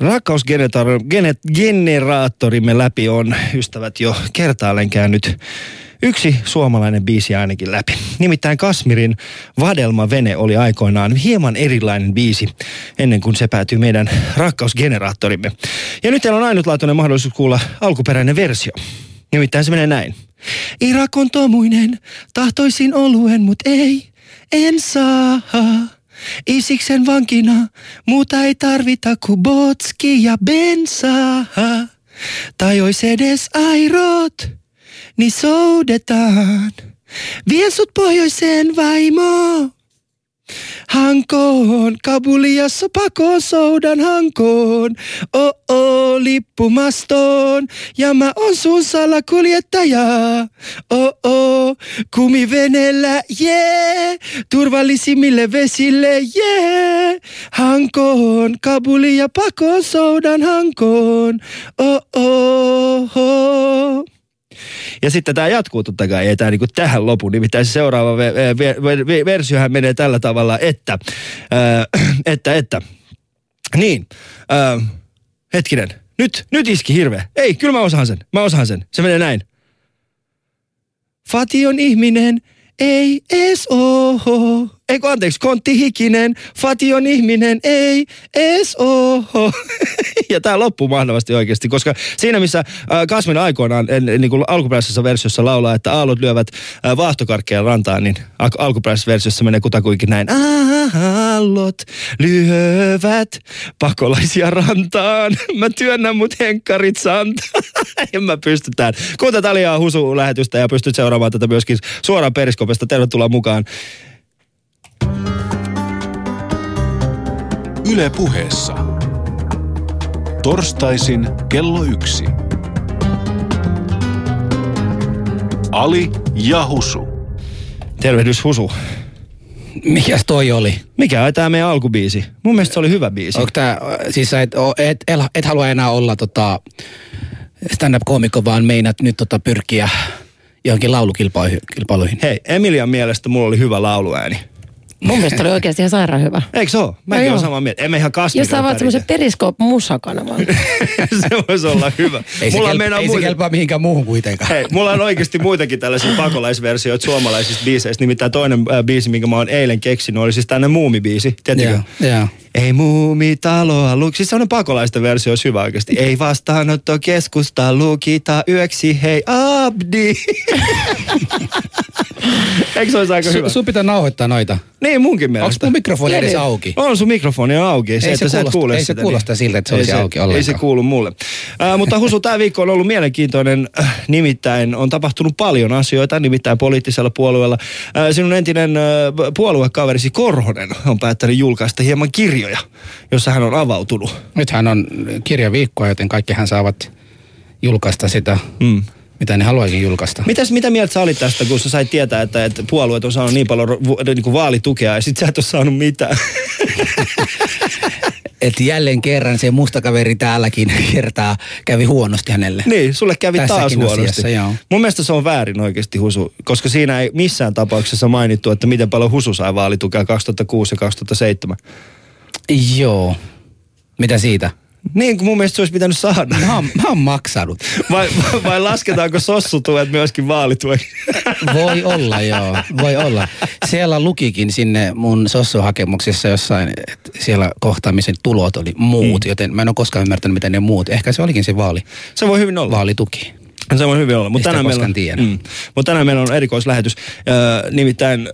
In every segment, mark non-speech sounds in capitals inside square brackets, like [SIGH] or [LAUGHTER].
Rakkausgeneraattorimme läpi on, ystävät, jo kertaalleen käynyt yksi suomalainen biisi ainakin läpi. Nimittäin Kasmirin Vadelma Vene oli aikoinaan hieman erilainen biisi ennen kuin se päätyi meidän rakkausgeneraattorimme. Ja nyt teillä on ainutlaatuinen mahdollisuus kuulla alkuperäinen versio. Nimittäin se menee näin. Irak on tomuinen, tahtoisin oluen, mut ei, en saa. Isiksen vankina, muuta ei tarvita kuin botski ja bensaa. Tai ois edes airot, niin soudetaan. Vien sut pohjoiseen vaimoon. Hankoon, Kabuliassa pakoon soudan hankoon. Oh oh, lippumastoon. Ja mä on sun salakuljettaja. Oh oh, kumivenellä, jee. Yeah. Turvallisimmille vesille, jee. Yeah. Hankoon, Kabulia pakoon soudan hankoon. Oh oh, oh. Ja sitten tämä jatkuu totta kai, ei tämä niinku tähän lopu. Nimittäin se seuraava ve- ve- ve- ve- versiohan menee tällä tavalla, että, äh, että, että, niin, äh, hetkinen, nyt, nyt iski hirveä. Ei, kyllä mä osaan sen, mä osaan sen. Se menee näin. Fati on ihminen, ei ees oho. Eikö anteeksi, Kontti Hikinen, Fati on ihminen, ei ees oho. [LAUGHS] ja tämä loppuu mahtavasti oikeasti, koska siinä missä äh, Kasmin aikoinaan en, niin kuin alkuperäisessä versiossa laulaa, että aallot lyövät äh, vaahtokarkkeja rantaan, niin al- alkuperäisessä versiossa menee kutakuinkin näin. Aallot lyövät pakolaisia rantaan. [LAUGHS] Mä työnnän mut henkkarit santaan. [LAUGHS] ja mä pystytään. Kuuntelut Aliaa Husu-lähetystä ja pystyt seuraamaan tätä myöskin suoraan periskopesta. Tervetuloa mukaan. Yle puheessa. Torstaisin kello yksi. Ali ja Husu. Tervehdys Husu. Mikäs toi oli? Mikä on tämä meidän alkubiisi? Mun mielestä se oli hyvä biisi. Onko tää, siis sä et, et, et, et halua enää olla tota stand-up-koomikko, vaan meinat nyt tota pyrkiä johonkin laulukilpailuihin. Hei, Emilian mielestä mulla oli hyvä lauluääni. Mun mielestä oli oikeasti ihan sairaan hyvä. Eikö se ole? Mäkin No olen samaa mieltä. Emme ihan kasvita. Jos sä avaat semmoisen periskoop-musakanavan. [LAUGHS] se voisi olla hyvä. Ei, mulla se, on kelpa, meinaa ei se kelpaa mihinkään muuhun kuitenkaan. Hei, mulla on oikeasti muitakin tällaisia pakolaisversioita suomalaisista biiseistä. Nimittäin toinen äh, biisi, minkä mä oon eilen keksinyt, oli siis tämmöinen muumibiisi. Tiedätkö? Joo, joo. Ei muumi taloa luki. Siis semmoinen pakolaisten versio olisi hyvä oikeasti. Ei vastaanotto keskusta lukita yöksi, hei abdi. [LAUGHS] Eikö se olisi aika hyvä? Su, sun pitää nauhoittaa noita. Niin munkin Onko mielestä. mun mikrofoni edes auki? On sun mikrofoni on auki. Ei se että sä et kuulosta- kuule ei se sitä, kuulosta siltä, että se ei olisi auki Ei se ollenkaan. kuulu mulle. Äh, mutta Husu, tämä viikko on ollut mielenkiintoinen. Äh, nimittäin on tapahtunut paljon asioita, nimittäin poliittisella puolueella. Äh, sinun entinen äh, puoluekaverisi Korhonen on päättänyt julkaista hieman kirjoja, jossa hän on avautunut. Nythän on kirjaviikkoa, joten kaikkihan saavat julkaista sitä, Mm. Mitä ne haluaikin julkaista. Mitäs, mitä mieltä sä olit tästä, kun sä sait tietää, että, että puolueet on saanut niin paljon niin kuin vaalitukea ja sit sä et ole saanut mitään? [LAUGHS] Et jälleen kerran se musta kaveri täälläkin kertaa kävi huonosti hänelle. Niin, sulle kävi taas Tässäkin huonosti. asiassa, joo. Mun mielestä se on väärin oikeasti Husu, koska siinä ei missään tapauksessa mainittu, että miten paljon Husu sai vaalitukea 2006 ja 2007. Joo. Mitä siitä? Niin kuin mun mielestä se olisi pitänyt saada. Mä oon, mä oon maksanut. Vai, [LAUGHS] vai lasketaanko sossutuet myöskin vaalitueksi? [LAUGHS] Voi olla, joo. Voi olla. Siellä lukikin sinne mun sossuhakemuksessa jossain, että siellä kohtaamisen tulot oli muut, mm. joten mä en ole koskaan ymmärtänyt, mitä ne muut. Ehkä se olikin se vaali, Se voi hyvin olla. vaalituki. Se voi hyvin olla. Mutta tänään, meillä on, koskaan tiedä. mutta tänään meillä on erikoislähetys. Ö, nimittäin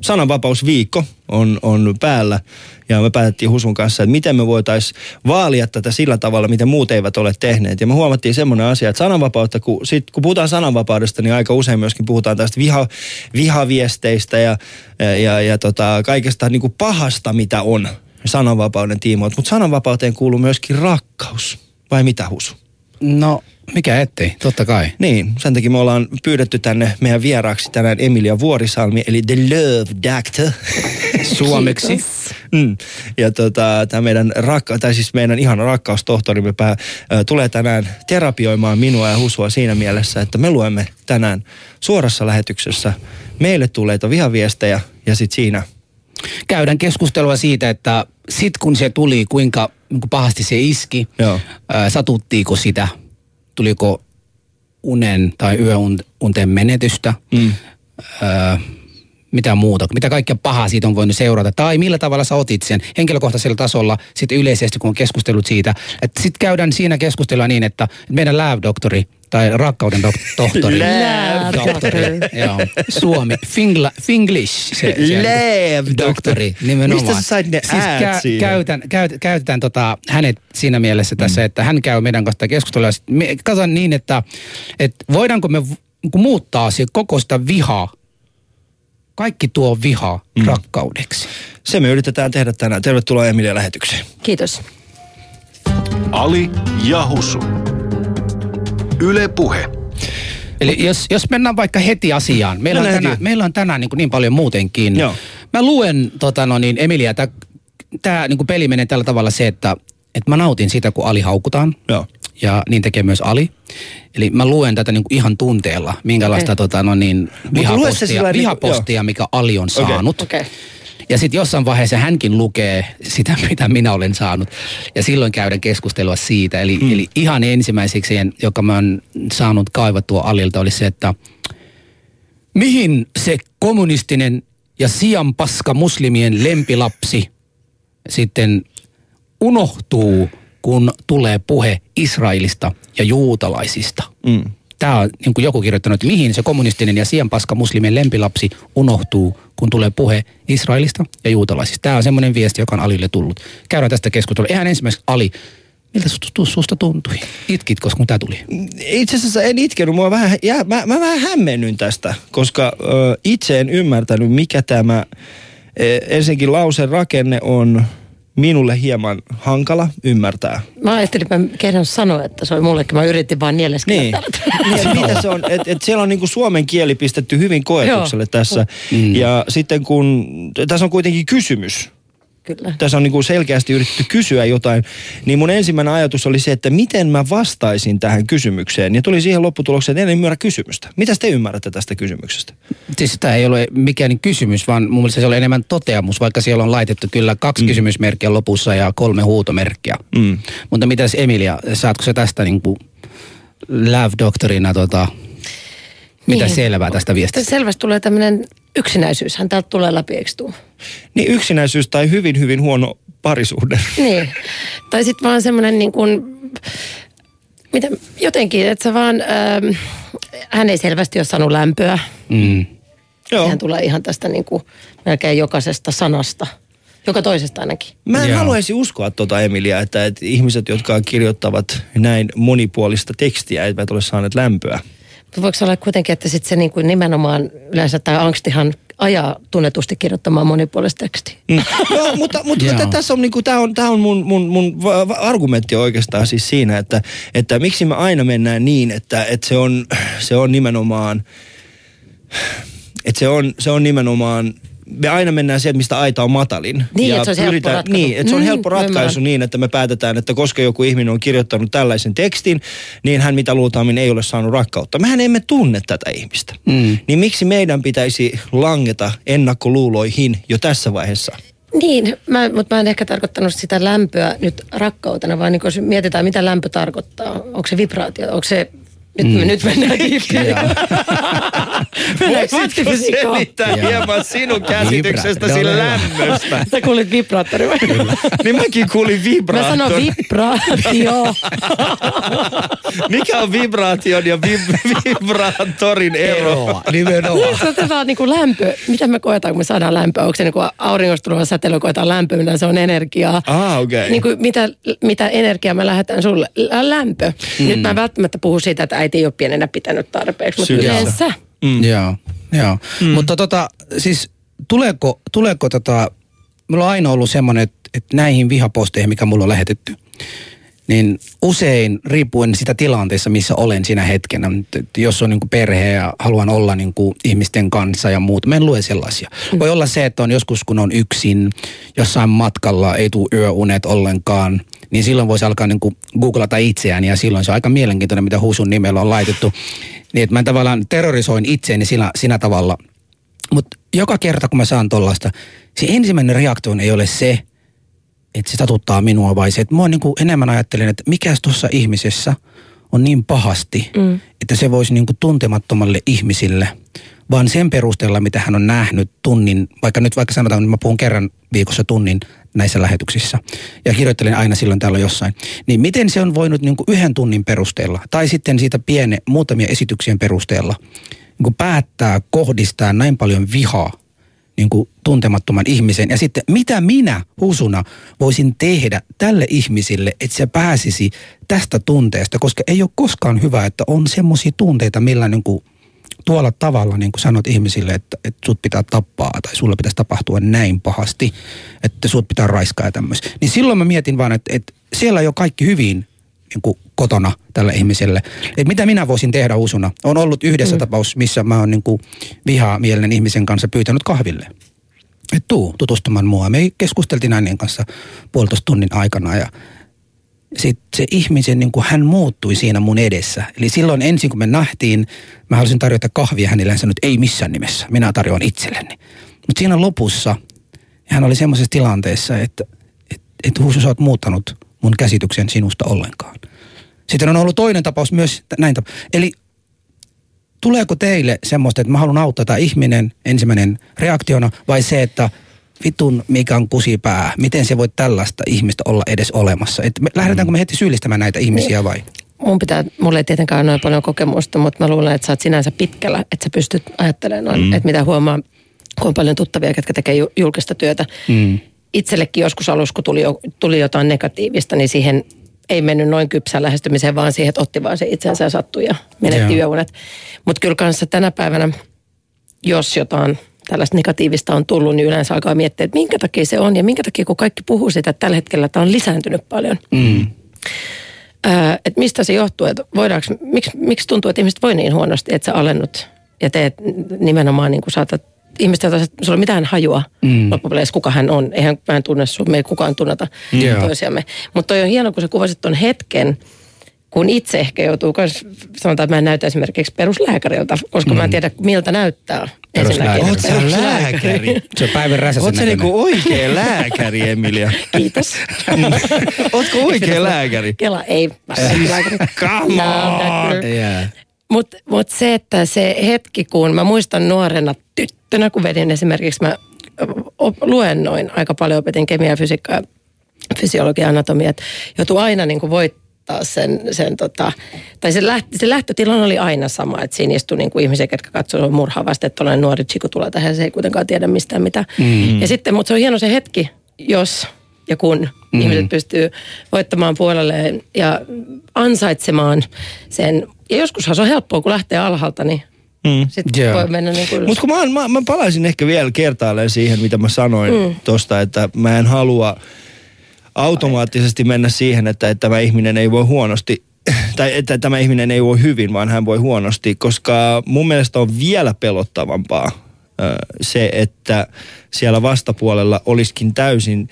sananvapausviikko on, on päällä. Ja me päätettiin Husun kanssa, että miten me voitaisiin vaalia tätä sillä tavalla, miten muut eivät ole tehneet. Ja me huomattiin semmoinen asia, että sananvapautta, kun, sit, kun puhutaan sananvapaudesta, niin aika usein myöskin puhutaan tästä viha, vihaviesteistä ja, ja, ja, ja tota, kaikesta niin kuin pahasta, mitä on sananvapauden tiimoilta. Mutta sananvapauteen kuuluu myöskin rakkaus. Vai mitä Husu? No, mikä ettei, totta kai. Niin, sen takia me ollaan pyydetty tänne meidän vieraaksi tänään Emilia Vuorisalmi, eli The Love Doctor. [LAUGHS] Suomeksi. mm. Ja tota, tämä meidän, rakka, tai siis meidän ihana rakkaustohtorimme pää, ö, tulee tänään terapioimaan minua ja Husua siinä mielessä, että me luemme tänään suorassa lähetyksessä meille tulleita vihaviestejä ja sitten siinä Käydään keskustelua siitä, että sit kun se tuli, kuinka niin kuin pahasti se iski. Joo. Ää, satuttiiko sitä? Tuliko unen tai yöunten menetystä? Mm. Öö, mitä muuta, mitä kaikkea pahaa siitä on voinut seurata, tai millä tavalla sä otit sen henkilökohtaisella tasolla sitten yleisesti, kun on keskustellut siitä, että sitten käydään siinä keskustelua niin, että meidän läävdoktori tai rakkauden dok- [LAUGHS] tohtori, Läävdoktori. joo, suomi, Fingla, Finglish, se, se Läävdoktori. nimenomaan. Mistä sä sait ne siis siihen? käytän, käyt, käytetään tota, hänet siinä mielessä tässä, että hän käy meidän kanssa keskustelua. me- Katsotaan niin, että, että voidaanko me niinku muuttaa se koko sitä vihaa, kaikki tuo vihaa mm. rakkaudeksi. Se me yritetään tehdä tänään. Tervetuloa Emilia lähetykseen. Kiitos. Ali ja Husu. Yle Puhe. Eli jos, jos mennään vaikka heti asiaan. Meillä on Mennään tänään, heti. meillä on tänään niin, niin paljon muutenkin. Joo. Mä luen, tota, no niin, Emilia, tämä niin peli menee tällä tavalla se, että, että mä nautin sitä, kun Ali haukutaan. Joo. Ja niin tekee myös Ali. Eli mä luen tätä niin ihan tunteella, minkälaista Okei. tota, no niin, vihapostia, niinku- vihapostia mikä Ali on saanut. Okei. Okay. Ja sitten jossain vaiheessa hänkin lukee sitä, mitä minä olen saanut. Ja silloin käydään keskustelua siitä. Eli, mm. eli ihan ensimmäiseksi, joka mä oon saanut kaivattua Alilta, oli se, että mihin se kommunistinen ja sianpaska muslimien lempilapsi sitten unohtuu, kun tulee puhe Israelista ja juutalaisista. Mm. Tämä on niin kuin joku kirjoittanut, että mihin se kommunistinen ja sienpaska muslimien lempilapsi unohtuu, kun tulee puhe Israelista ja juutalaisista. Tämä on semmoinen viesti, joka on Alille tullut. Käydään tästä keskustelua. Ihan ensimmäiseksi Ali, miltä susta, tuntui? Itkitkö, kun tämä tuli? Itse asiassa en itkenyt, mua vähän, jää, mä, mä vähän hämmennyin tästä, koska ö, itse en ymmärtänyt, mikä tämä e, ensinnäkin lausen rakenne on minulle hieman hankala ymmärtää. Mä ajattelin, että mä kehdan sanoa, että se oli mullekin. Mä yritin vaan nieleskellä Niin. niin mitä se on, että et siellä on niinku suomen kieli pistetty hyvin koetukselle tässä. Mm. Ja sitten kun, tässä on kuitenkin kysymys, Kyllä. tässä on niinku selkeästi yritetty kysyä jotain, niin mun ensimmäinen ajatus oli se, että miten mä vastaisin tähän kysymykseen. Ja tuli siihen lopputulokseen, että en ymmärrä kysymystä. Mitä te ymmärrätte tästä kysymyksestä? Siis tämä ei ole mikään kysymys, vaan mun mielestä se oli enemmän toteamus, vaikka siellä on laitettu kyllä kaksi mm. kysymysmerkkiä lopussa ja kolme huutomerkkiä. Mm. Mutta mitäs Emilia, saatko se tästä niin kuin love doctorina tota, mitä Niin. selvää tästä viestistä? Selvästi tulee tämmöinen yksinäisyyshän täältä tulee läpi, eikö tuu? Niin yksinäisyys tai hyvin, hyvin huono parisuhde. [LAUGHS] Niin. Tai sitten vaan semmoinen niin kuin, mitä, jotenkin, että sä vaan, ähm, hän ei selvästi ole saanut lämpöä. Mm. Joo. Sehän tulee ihan tästä niin kuin melkein jokaisesta sanasta. Joka toisesta ainakin. Mä en Joo. haluaisi uskoa tuota Emilia, että, että ihmiset, jotka kirjoittavat näin monipuolista tekstiä, eivät ole saaneet lämpöä. Voiko se olla kuitenkin, että sit se niin kuin nimenomaan yleensä tämä angstihan ajaa tunnetusti kirjoittamaan monipuolista tekstiä. Mm. [LAUGHS] Joo, mutta, mutta Joo. tässä on, niinku, tää on, tää on mun, mun, mun argumentti oikeastaan siis siinä, että, että miksi me aina mennään niin, että, että se, on, se on nimenomaan, että se on, se on nimenomaan me aina mennään sieltä, mistä aita on matalin. Niin, että se on helppo ratkaisu. Niin, että se on Mm, helppo ratkaisu ymmärrän. niin, että me päätetään, että koska joku ihminen on kirjoittanut tällaisen tekstin, niin hän mitä luultavimmin ei ole saanut rakkautta. Mehän emme tunne tätä ihmistä. Mm. Niin miksi meidän pitäisi langeta ennakkoluuloihin jo tässä vaiheessa? Niin, mä, mutta mä en ehkä tarkoittanut sitä lämpöä nyt rakkautena, vaan niin jos mietitään, mitä lämpö tarkoittaa. Onko se vibraatio, onko se... Nyt, mm. nyt mennään diippiin. [LAUGHS] Kvanttifysiikkaan? selittää hieman sinun käsityksestäsi Vibra- lämmöstä? Sä kuulit vibraattori vai? niin mäkin kuulin Mä vibraattori. sanon vibraatio. [LAUGHS] Mikä on vibraation ja vib- vibraattorin ero? Eroa, nimenomaan. Se otetaan niin kuin lämpö. Mitä me koetaan, kun me saadaan lämpöä? Onko se niin kuin auringosta tuleva säteily, koetaan lämpöä, mitä se on energiaa? Ah, okei. Niin kuin mitä, mitä energiaa me lähetään sulle? Lä- Lämpö. Mm. Nyt mä en välttämättä puhu siitä, että äiti ei ole pienenä pitänyt tarpeeksi, mutta Sydäntä. yleensä. Mm. Joo, joo. Mm. Mutta tota, siis tuleeko, tuleeko tota, mulla on aina ollut semmoinen, että, että näihin vihaposteihin, mikä mulla on lähetetty, niin usein riippuen sitä tilanteessa, missä olen siinä hetkenä, jos on niin perhe ja haluan olla niin kuin ihmisten kanssa ja muut, mä en lue sellaisia. Voi olla se, että on joskus kun on yksin, jossain matkalla, ei tule yöunet ollenkaan, niin silloin voisi alkaa niin kuin googlata itseään ja silloin se on aika mielenkiintoinen, mitä Husun nimellä on laitettu. Niin että mä tavallaan terrorisoin itseäni siinä, siinä tavalla. Mutta joka kerta, kun mä saan tollasta, se ensimmäinen reaktio ei ole se, että se satuttaa minua vai se, että mä niin kuin enemmän ajattelen, että mikä tuossa ihmisessä on niin pahasti, mm. että se voisi niin kuin tuntemattomalle ihmisille, vaan sen perusteella, mitä hän on nähnyt tunnin, vaikka nyt vaikka sanotaan, että mä puhun kerran viikossa tunnin näissä lähetyksissä ja kirjoittelen aina silloin täällä jossain, niin miten se on voinut niin yhden tunnin perusteella tai sitten siitä piene muutamia esityksien perusteella niin päättää kohdistaa näin paljon vihaa niin kuin tuntemattoman ihmisen. Ja sitten mitä minä Husuna voisin tehdä tälle ihmisille, että se pääsisi tästä tunteesta, koska ei ole koskaan hyvä, että on semmoisia tunteita, millä niin kuin tuolla tavalla niin kuin sanot ihmisille, että, että sut pitää tappaa tai sulla pitäisi tapahtua näin pahasti, että sut pitää raiskaa ja tämmöistä. Niin silloin mä mietin vaan, että, että siellä ei ole kaikki hyvin niin kuin kotona tälle ihmiselle. Et mitä minä voisin tehdä usuna? On ollut yhdessä mm. tapaus, missä mä oon niin vihaa mielinen ihmisen kanssa pyytänyt kahville. Et tuu tutustumaan mua. Me keskusteltiin hänen kanssa puolitoista tunnin aikana ja sitten se ihmisen, niin kuin hän muuttui siinä mun edessä. Eli silloin ensin kun me nähtiin, mä halusin tarjota kahvia hänelle. Hän sanoi, että ei missään nimessä, minä tarjoan itselleni. Mutta siinä lopussa hän oli semmoisessa tilanteessa, että, että, että Husu, sä oot muuttanut mun käsityksen sinusta ollenkaan. Sitten on ollut toinen tapaus myös näin. Eli tuleeko teille semmoista, että mä haluan auttaa tämä ihminen ensimmäinen reaktiona vai se, että vitun mikan kusipää, miten se voi tällaista ihmistä olla edes olemassa? Et me, lähdetäänkö me heti syyllistämään näitä ihmisiä vai? Mun pitää, mulla ei tietenkään ole noin paljon kokemusta, mutta mä luulen, että sä oot sinänsä pitkällä, että sä pystyt ajattelemaan noin, mm. että mitä huomaa, kun on paljon tuttavia, ketkä tekee julkista työtä. Mm. Itsellekin joskus alussa, kun tuli, tuli jotain negatiivista, niin siihen ei mennyt noin kypsään lähestymiseen, vaan siihen, että otti vaan se itsensä ja sattui ja menetti yöunet. Mutta kyllä kanssa tänä päivänä, jos jotain tällaista negatiivista on tullut, niin yleensä alkaa miettiä, että minkä takia se on ja minkä takia kun kaikki puhuu sitä, että tällä hetkellä tämä on lisääntynyt paljon. Mm. Öö, että mistä se johtuu, että voidaanko, miksi, miksi tuntuu, että ihmiset voi niin huonosti, että sä alennut ja teet nimenomaan niin kuin saatat ihmistä, jota sulla ei mitään hajua mm. loppupeleissä, kuka hän on. Eihän mä en tunne sun, me ei kukaan tunneta yeah. toisiamme. Mutta toi on hieno, kun sä kuvasit tuon hetken, kun itse ehkä joutuu, myös, sanotaan, että mä en näytä esimerkiksi peruslääkäriltä, koska mm. mä en mm. tiedä miltä näyttää. Oot sä lääkäri? Se on päivän räsäsen Oot sä niinku oikea lääkäri, Emilia? Kiitos. [LAUGHS] Ootko oikea lääkäri? Kela ei. Mä lääkäri. [LAUGHS] Come on! Yeah. Mutta mut se, että se hetki, kun mä muistan nuorena tyttönä, kun vedin esimerkiksi, mä luennoin aika paljon, opetin kemiaa, fysiikkaa, fysiologia, anatomia, että joutuu aina niin kuin voittaa sen, sen tota, tai se, läht, se lähtötilanne oli aina sama, että siinä istui niin kuin ihmisiä, jotka katsovat murhaavasti, että tuollainen nuori chiku tulee tähän, se ei kuitenkaan tiedä mistään mitä. Mm. Ja sitten, mutta se on hieno se hetki, jos ja kun mm. ihmiset pystyy voittamaan puolelleen ja ansaitsemaan sen. Ja joskushan se on helppoa, kun lähtee alhaalta, niin Mm. Sitten yeah. voi mennä niin kuin Mutta kun mä, mä, mä palaisin ehkä vielä kertaalleen siihen, mitä mä sanoin mm. tosta, että mä en halua automaattisesti mennä siihen, että, että tämä ihminen ei voi huonosti [CLEARS THROAT] tai että tämä ihminen ei voi hyvin, vaan hän voi huonosti, koska mun mielestä on vielä pelottavampaa se, että siellä vastapuolella olisikin täysin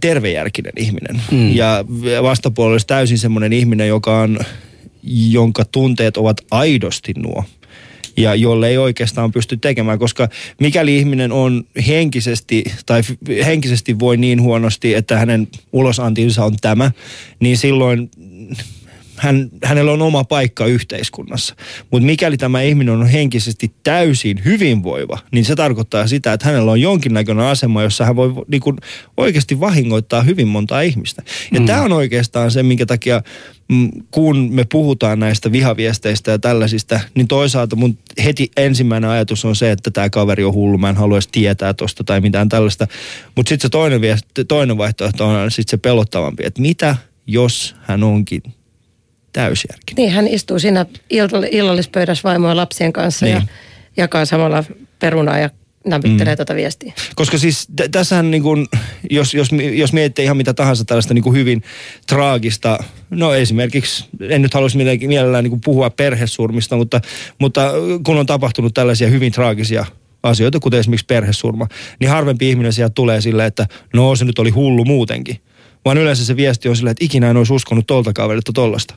tervejärkinen ihminen. Mm. Ja vastapuolella olisi täysin semmoinen ihminen, joka on, jonka tunteet ovat aidosti nuo ja jolle ei oikeastaan pysty tekemään, koska mikäli ihminen on henkisesti tai henkisesti voi niin huonosti, että hänen ulosantinsa on tämä, niin silloin hän, hänellä on oma paikka yhteiskunnassa. Mutta mikäli tämä ihminen on henkisesti täysin hyvinvoiva, niin se tarkoittaa sitä, että hänellä on jonkinnäköinen asema, jossa hän voi niin kuin oikeasti vahingoittaa hyvin montaa ihmistä. Ja mm. tämä on oikeastaan se, minkä takia mm, kun me puhutaan näistä vihaviesteistä ja tällaisista, niin toisaalta mun heti ensimmäinen ajatus on se, että tämä kaveri on hullu, mä en haluaisi tietää tosta tai mitään tällaista. Mutta sitten se toinen, viesti, toinen vaihtoehto on sitten se pelottavampi, että mitä jos hän onkin täysjärkinen. Niin, hän istuu siinä illallispöydässä vaimoa lapsien kanssa niin. ja jakaa samalla perunaa ja näpyttelee mm. tuota viestiä. Koska siis t- tässähän niin kun, jos, jos, jos miettii ihan mitä tahansa tällaista niin hyvin traagista, no esimerkiksi, en nyt haluaisi mielellään niin puhua perhesurmista, mutta, mutta kun on tapahtunut tällaisia hyvin traagisia asioita, kuten esimerkiksi perhesurma, niin harvempi ihminen sieltä tulee silleen, että no se nyt oli hullu muutenkin. Vaan yleensä se viesti on silleen, että ikinä en olisi uskonut tolta kaverilta tollasta.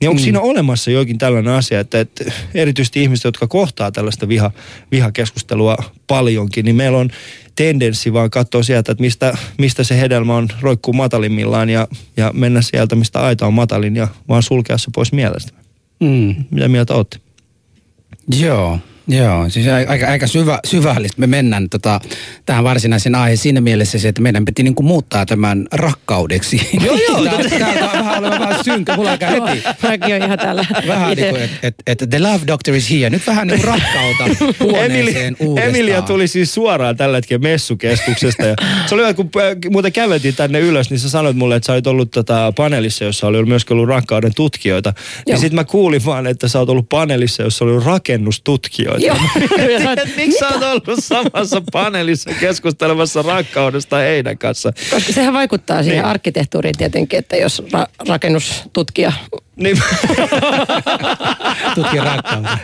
Niin onko mm. siinä olemassa jokin tällainen asia, että, että erityisesti ihmiset, jotka kohtaa tällaista viha, vihakeskustelua paljonkin, niin meillä on tendenssi vaan katsoa sieltä, että mistä, mistä se hedelmä on roikkuu matalimmillaan ja, ja mennä sieltä, mistä aita on matalin ja vaan sulkea se pois mielestä. Mm. Mitä mieltä olette? Joo, joo. Siis aika, aika syvä, syvällistä me mennään tota, tähän varsinaisen aiheen siinä mielessä se, että meidän piti niinku muuttaa tämän rakkaudeksi. Joo, joo. Tää on vähän vähän synkkä, mulla alkaa heti. Mäkin on ihan täällä Vähän ite- niin kuin, että et, et the love doctor is here. Nyt vähän niin rakkauta [LAUGHS] huoneeseen uudestaan. Emilia tuli siis suoraan tällä hetkellä messukeskuksesta. Ja se oli kun äh, muuten käveltiin tänne ylös, niin sä sanoit mulle, että sä olit ollut tota paneelissa, jossa oli myös ollut rakkauden tutkijoita. Niin Joo. sit mä kuulin vaan, että sä oot ollut paneelissa, jossa oli rakennustutkijoita. Joo. [LAUGHS] [LAUGHS] Ja sä oot- Et Miksi sä oot ollut samassa paneelissa keskustelemassa rakkaudesta heidän kanssa? Koska sehän vaikuttaa siihen Niin. arkkitehtuuriin tietenkin, että jos ra- rakennustutkija... Niin, [LAUGHS] Tutki rakkautta.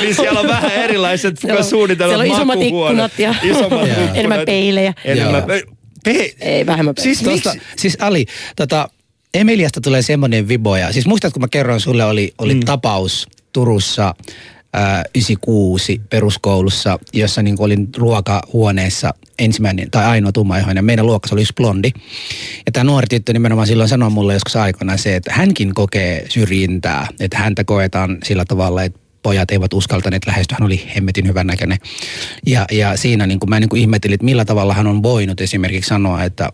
niin siellä on vähän erilaiset on- suunnitelmat siellä on isommat ikkunat ja isommat Joo. ikkunat. enemmän peilejä. Enemmän Joo. pe- pe- Ei, vähemmän peilejä. Siis? Tosta, siis Ali, tota, Emiliasta tulee semmoinen viboja. Siis muistatko, kun mä kerroin sulle, oli, oli mm. tapaus Turussa ää, 96 peruskoulussa, jossa niin olin ruokahuoneessa ensimmäinen tai ainoa tummaihoinen. Meidän luokassa oli yksi blondi. Ja tämä nuori tyttö nimenomaan silloin sanoi mulle joskus aikana se, että hänkin kokee syrjintää. Että häntä koetaan sillä tavalla, että pojat eivät uskaltaneet lähestyä. Hän oli hemmetin hyvän näköinen. Ja, ja siinä niin kuin mä niin kuin ihmettelin, että millä tavalla hän on voinut esimerkiksi sanoa, että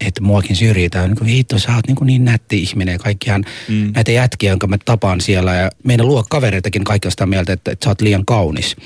että muakin syrjitään. Niin kuin, Hitto, sä oot niin, kuin niin nätti ihminen. ja Kaikkihan mm. näitä jätkiä, jonka mä tapaan siellä ja meidän luokkavereitakin kaikki on sitä mieltä, että, että sä oot liian kaunis.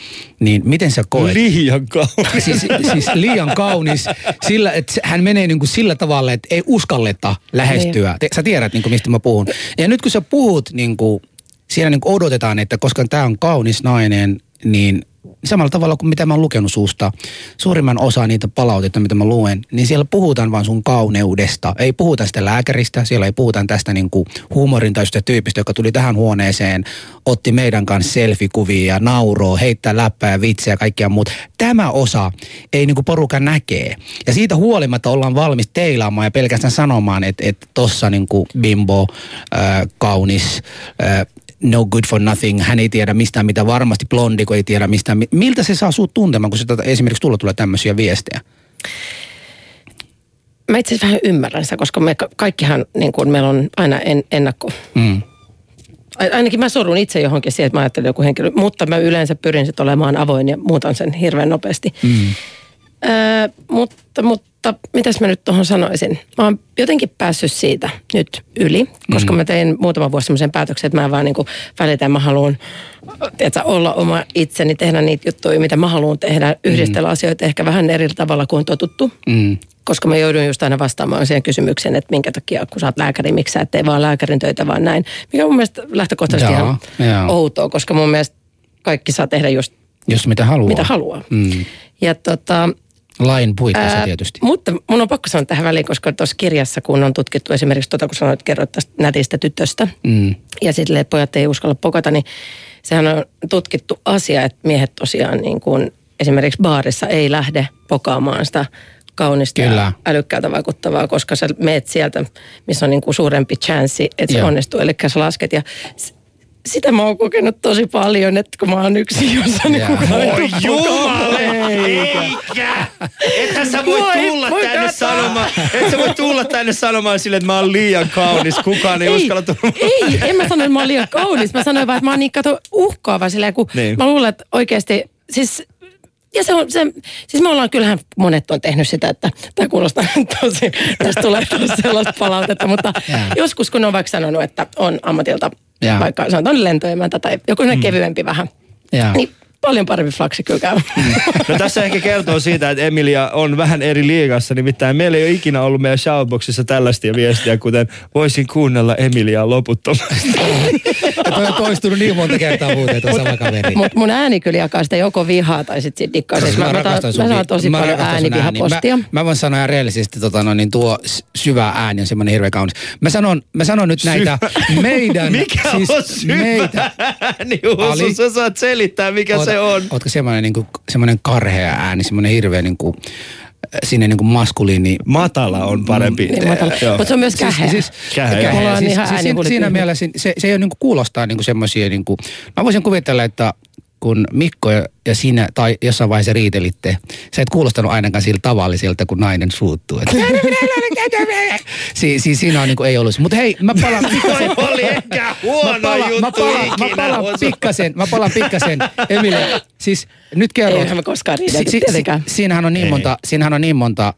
Niin miten sä koet? Liian kaunis. [LAUGHS] siis, siis liian kaunis sillä, että hän menee niin kuin sillä tavalla, että ei uskalleta lähestyä. Te, sä tiedät, niin kuin, mistä mä puhun. Ja nyt kun sä puhut, niin kuin, siinä niin kuin odotetaan, että koska tämä on kaunis nainen, niin samalla tavalla kuin mitä mä oon lukenut suusta, suurimman osa niitä palautetta, mitä mä luen, niin siellä puhutaan vaan sun kauneudesta. Ei puhuta sitä lääkäristä, siellä ei puhuta tästä niin kuin huumorintaisesta tyypistä, joka tuli tähän huoneeseen, otti meidän kanssa selfikuvia ja nauroo, heittää läppää ja vitsejä ja kaikkia muuta. Tämä osa ei niin kuin porukan näkee. Ja siitä huolimatta ollaan valmis teilaamaan ja pelkästään sanomaan, että, että tossa niin kuin bimbo, äh, kaunis, äh, no good for nothing, hän ei tiedä mistään mitä varmasti blondi, kun ei tiedä mistään. mi- Miltä se saa sut tuntemaan, kun se tota, esimerkiksi tulla tulee tämmöisiä viestejä? Mä itse asiassa vähän ymmärrän sitä, koska me ka- kaikkihan, niin kuin meillä on aina en, ennakko. Mm. Ai- Ainakin mä sorun itse johonkin siihen, että mä ajattelen joku henkilö, mutta mä yleensä pyrin sitten olemaan avoin ja muutan sen hirveän nopeasti. Mm. Öö, mutta, mutta mitäs mä nyt tuohon sanoisin? Mä oon jotenkin päässyt siitä nyt yli, koska mä tein muutama vuosi semmoisen päätöksen, että mä en vaan niinku välitä, mä haluan tiedätkö, olla oma itseni, tehdä niitä juttuja, mitä mä haluan tehdä, yhdistellä asioita ehkä vähän eri tavalla kuin on totuttu. Mm. Koska mä joudun just aina vastaamaan siihen kysymykseen, että minkä takia, kun sä oot lääkäri, miksi sä et tee vaan lääkärin töitä, vaan näin. Mikä mun mielestä lähtökohtaisesti Joo, ihan outoa, koska mun mielestä kaikki saa tehdä just Jos mitä haluaa. mitä haluaa. Mm. Ja tota, Lain puitteissa Ää, tietysti. Mutta mun on pakko sanoa tähän väliin, koska tuossa kirjassa, kun on tutkittu esimerkiksi tuota, kun sanoit, kerroit tästä nätistä tytöstä, Mm. ja sitten pojat ei uskalla pokata, niin sehän on tutkittu asia, että miehet tosiaan niin kuin esimerkiksi baarissa ei lähde pokaamaan sitä kaunista Kyllä. ja älykkäältä vaikuttavaa, koska sä meet sieltä, missä on niin kuin suurempi chanssi, että se Joo. onnistuu. Eli sä lasket ja sitä mä oon kokenut tosi paljon, että kun mä oon yksin jossain, niin kukaan ei Oi tuu jumale! Eikä! Ethän sä voi Voi- tulla voi tänne katsoa. sanomaan, et sä voi tulla tänne sanomaan sille, että mä oon liian kaunis. Kukaan ei, uskalla tulla. Ei, en mä sano, että mä oon liian kaunis. Mä sanoin vaan, että mä oon niin kato uhkaava silleen, kun Niin. mä luulen, että oikeasti, siis ja se on se, siis me ollaan, kyllähän monet on tehnyt sitä, että tämä kuulostaa [LAUGHS] tosi, tästä tulee sellaista palautetta, mutta Jaa. joskus kun on vaikka sanonut, että on ammatilta Jaa. vaikka sanotaan lentoemäntä tai joku mm. kevyempi vähän, Jaa. niin paljon parempi flaksi kyllä käy. [LAUGHS] No tässä ehkä kertoo siitä, että Emilia on vähän eri liigassa, nimittäin meillä ei ole ikinä ollut meidän shoutboxissa tällaista viestiä, kuten voisin kuunnella Emiliaa loputtomasti. [LAUGHS] Ja toi on toistunut niin monta kertaa muuten tuo sama kaveri. Mutta mun ääni kyllä jakaa sitä joko vihaa tai sitten sit dikkaa. Siis mä, mä, mä, rakastan sun mä saan tosi mä paljon äänivihapostia. ääniä. Mä, mä voin sanoa ihan reellisesti, tota, no, niin tuo syvä ääni on semmoinen hirveän kaunis. Mä sanon, mä sanon nyt näitä meidän... [LAUGHS] Mikä siis on syvä meitä, ääni, Ali? Husu? Sä saat selittää, mikä se on. Ootko semmoinen, niin kuin, semmoinen karhea ääni, semmoinen hirveä niin kuin, sinne niin kuin maskuliini... Matala on parempi. Niin matala. Mutta se on myös käheä. Siis, Käheä. käheä. Mulla on Siis, ihan siis siinä, mielessä se, se ei ole niin kuin kuulostaa niin kuin semmoisia, niin kuin, mä voisin kuvitella, että kun Mikko ja sinä tai jossain vaiheessa riitelitte, sä et kuulostanut ainakaan sillä tavalliselta, kun nainen suuttuu. Että, [LAUGHS] si, si, siinä on niin kuin, ei ollut. Mutta hei, mä palaan [LAUGHS] pikkasen. oli ehkä huono mä palaan, juttu mä palaan, mä palaan pikkasen, mä palaan pikkasen. [LAUGHS] Emilia, siis nyt kerron. Eihän me koskaan riidelty tietenkään. siinähän on niin Ei. monta, siinähän on niin monta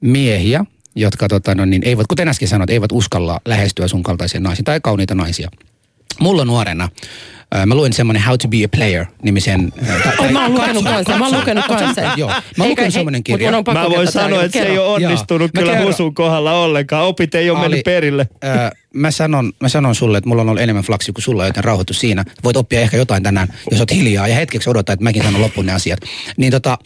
miehiä, jotka tota, no, niin, eivät, kuten äsken sanoit, eivät uskalla lähestyä sun kaltaisia naisia tai kauniita naisia. Mulla nuorena, mä luin semmoinen How to be a player nimisen... Oi, mä oon lukenut kanssa, mä oon lukenut kanssa. Joo, mä oon lukenut semmoinen kirja. Mä voin sanoa, että se ei ole onnistunut kyllä. Husun kohdalla ollenkaan. Opit ei ole mennyt perille. Ää, mä, sanon, mä sanon sulle, että mulla on ollut enemmän flaksi kuin sulla, joten rauhoitu siinä. Voit oppia ehkä jotain tänään, jos oot hiljaa ja hetkeksi odottaa, että mäkin sanon loppuun ne asiat. Niin tota,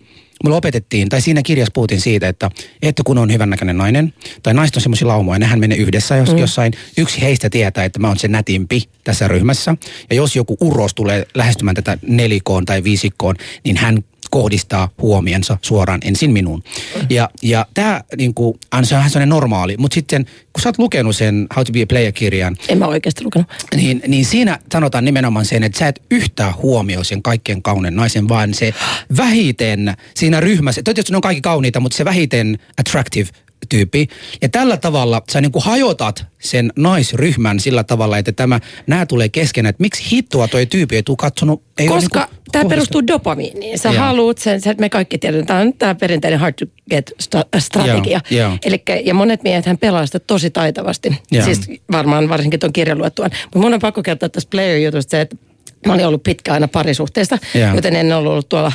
mulla opetettiin, tai siinä kirjassa puhuttiin siitä, että, että kun on hyvännäköinen nainen, tai naiset on semmoisia laumoja, nehän menee yhdessä jos, mm. jossain. Yksi heistä tietää, että mä oon se nätimpi tässä ryhmässä. Ja jos joku uros tulee lähestymään tätä nelikoon tai viisikkoon, niin hän kohdistaa huomionsa suoraan ensin minuun. Ja, ja tämä niinku, on se on sellainen normaali, mutta sitten kun sä oot lukenut sen How to be a Player-kirjan, En mä oikeasti lukenut. niin, niin siinä sanotaan nimenomaan sen, että sä et yhtään huomioi sen kaikkein kaunein naisen, vaan se vähiten siinä ryhmässä, tietysti ne on kaikki kauniita, mutta se vähiten attractive tyyppi. Ja tällä tavalla sä niin kuin hajotat sen naisryhmän sillä tavalla, että tämä, nämä tulee keskenään, että miksi hittoa toi tyyppi ei tule katsonut. Ei ole Koska niinku tämä perustuu dopamiiniin. Sä Joo. haluut sen, sen, me kaikki tiedetään, tämä on tämä perinteinen hard to get sta- strategia. Joo, joo. Elikkä, ja monet miehet hän pelaa sitä tosi taitavasti. Joo. Siis varmaan varsinkin tuon kirjan luettuaan. Mutta mun on pakko kertoa tästä player-jutusta se, että mä olin ollut pitkä aina parisuhteesta, Joo. joten en ollut ollut tuolla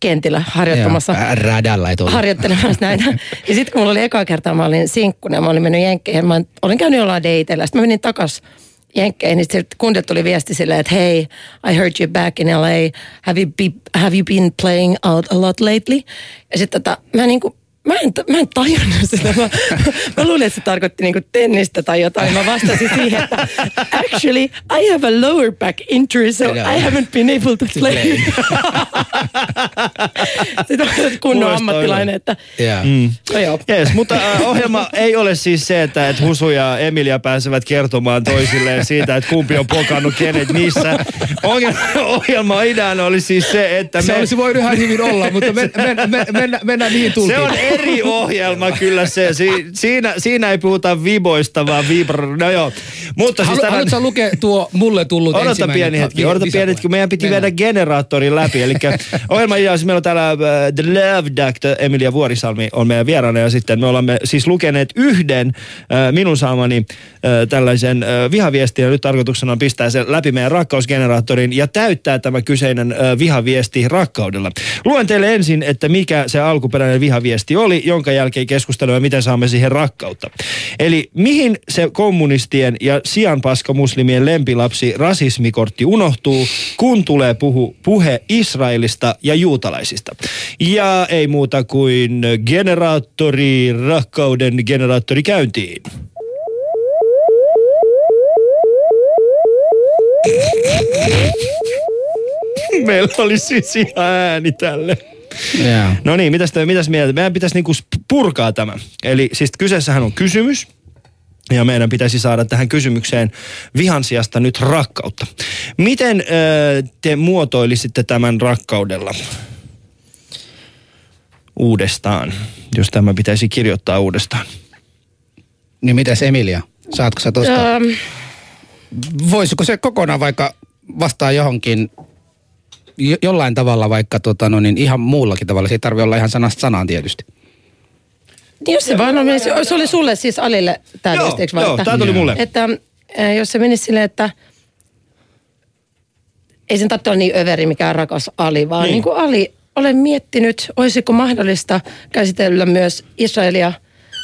kentillä harjoittamassa. Joo, Radalla ollut. harjoittelemassa näitä. [LAUGHS] Ja sitten kun mulla oli eka kertaa, mä olin sinkkuna ja mä olin mennyt Jenkkeihin. Mä olin käynyt jollain dateilla. Sitten mä menin takas Jenkkeihin, niin kundilta tuli viesti silleen, että hei, I heard you back in LA. Have you, be, have you been playing out a lot lately? Ja sitten tota, mä niinku, Mä en, mä en tajunnut sitä. Mä, mä luulin, että se tarkoitti niinku tennistä tai jotain. Mä vastasin siihen, että actually I have a lower back injury, so Joo. I haven't been able to play. play. [LAUGHS] Sitten on kunnon Kuulostaa ammattilainen, että Joo. no joo. Yes, mutta äh, ohjelma ei ole siis se, että, että Husu ja Emilia pääsevät kertomaan toisilleen siitä, että kumpi on pokannut kenet missä. Ohjelma, ideana oli siis se, että Se me... olisi voinut ihan hyvin olla, mutta men, men, men, mennä, mennään niihin tultiin. Se on eri ohjelma kyllä se. Si, siinä, siinä ei puhuta viboista, vaan vibr... No joo. Mutta siis Halu, tänään... Haluatko lukea tuo mulle tullut Odota ensimmäinen pieni hetki, odota pieni lisäpuhe? hetki, meidän piti Mennään. viedä generaattorin läpi. Eli [LAUGHS] ohjelman idea, meillä on täällä äh, The Love Doctor, Emilia Vuorisalmi on meidän vieraana ja sitten me olemme siis lukeneet yhden äh, minun saamani äh, tällaisen äh, vihaviestin ja nyt tarkoituksena on pistää se läpi meidän rakkausgeneraattorin ja täyttää tämä kyseinen äh, vihaviesti rakkaudella. Luen teille ensin, että mikä se alkuperäinen vihaviesti oli, jonka jälkeen keskustelua, miten saamme siihen rakkautta. Eli mihin se kommunistien ja sianpaska muslimien lempilapsi rasismikortti unohtuu, kun tulee puhu, puhe Israelista ja juutalaisista. Ja ei muuta kuin generaattori, rakkauden generaattori käyntiin. Meillä oli siis ihan ääni tälle. No niin, mitäs, te, mitäs mieltä? Meidän pitäisi niinku purkaa tämä. Eli siis kyseessähän on kysymys. Ja meidän pitäisi saada tähän kysymykseen vihan sijasta nyt rakkautta. Miten ö, te muotoilisitte tämän rakkaudella uudestaan, jos tämä pitäisi kirjoittaa uudestaan? Niin mitäs Emilia? Saatko sä tosta? Ähm, Voisiko se kokonaan vaikka vastaa johonkin jo- jollain tavalla vaikka tota, no niin, ihan muullakin tavalla. Se ei tarvi olla ihan sanasta sanaan tietysti. niin jos se vaan on, se oli sulle siis Alille tämä Joo, viesti, eikö joo, että- tää tuli mulle. Että äh, jos se menisi silleen, että ei sen tarvitse olla niin överi mikään rakas Ali, vaan Niin. niin. kuin Ali, olen miettinyt, olisiko mahdollista käsitellä myös Israelia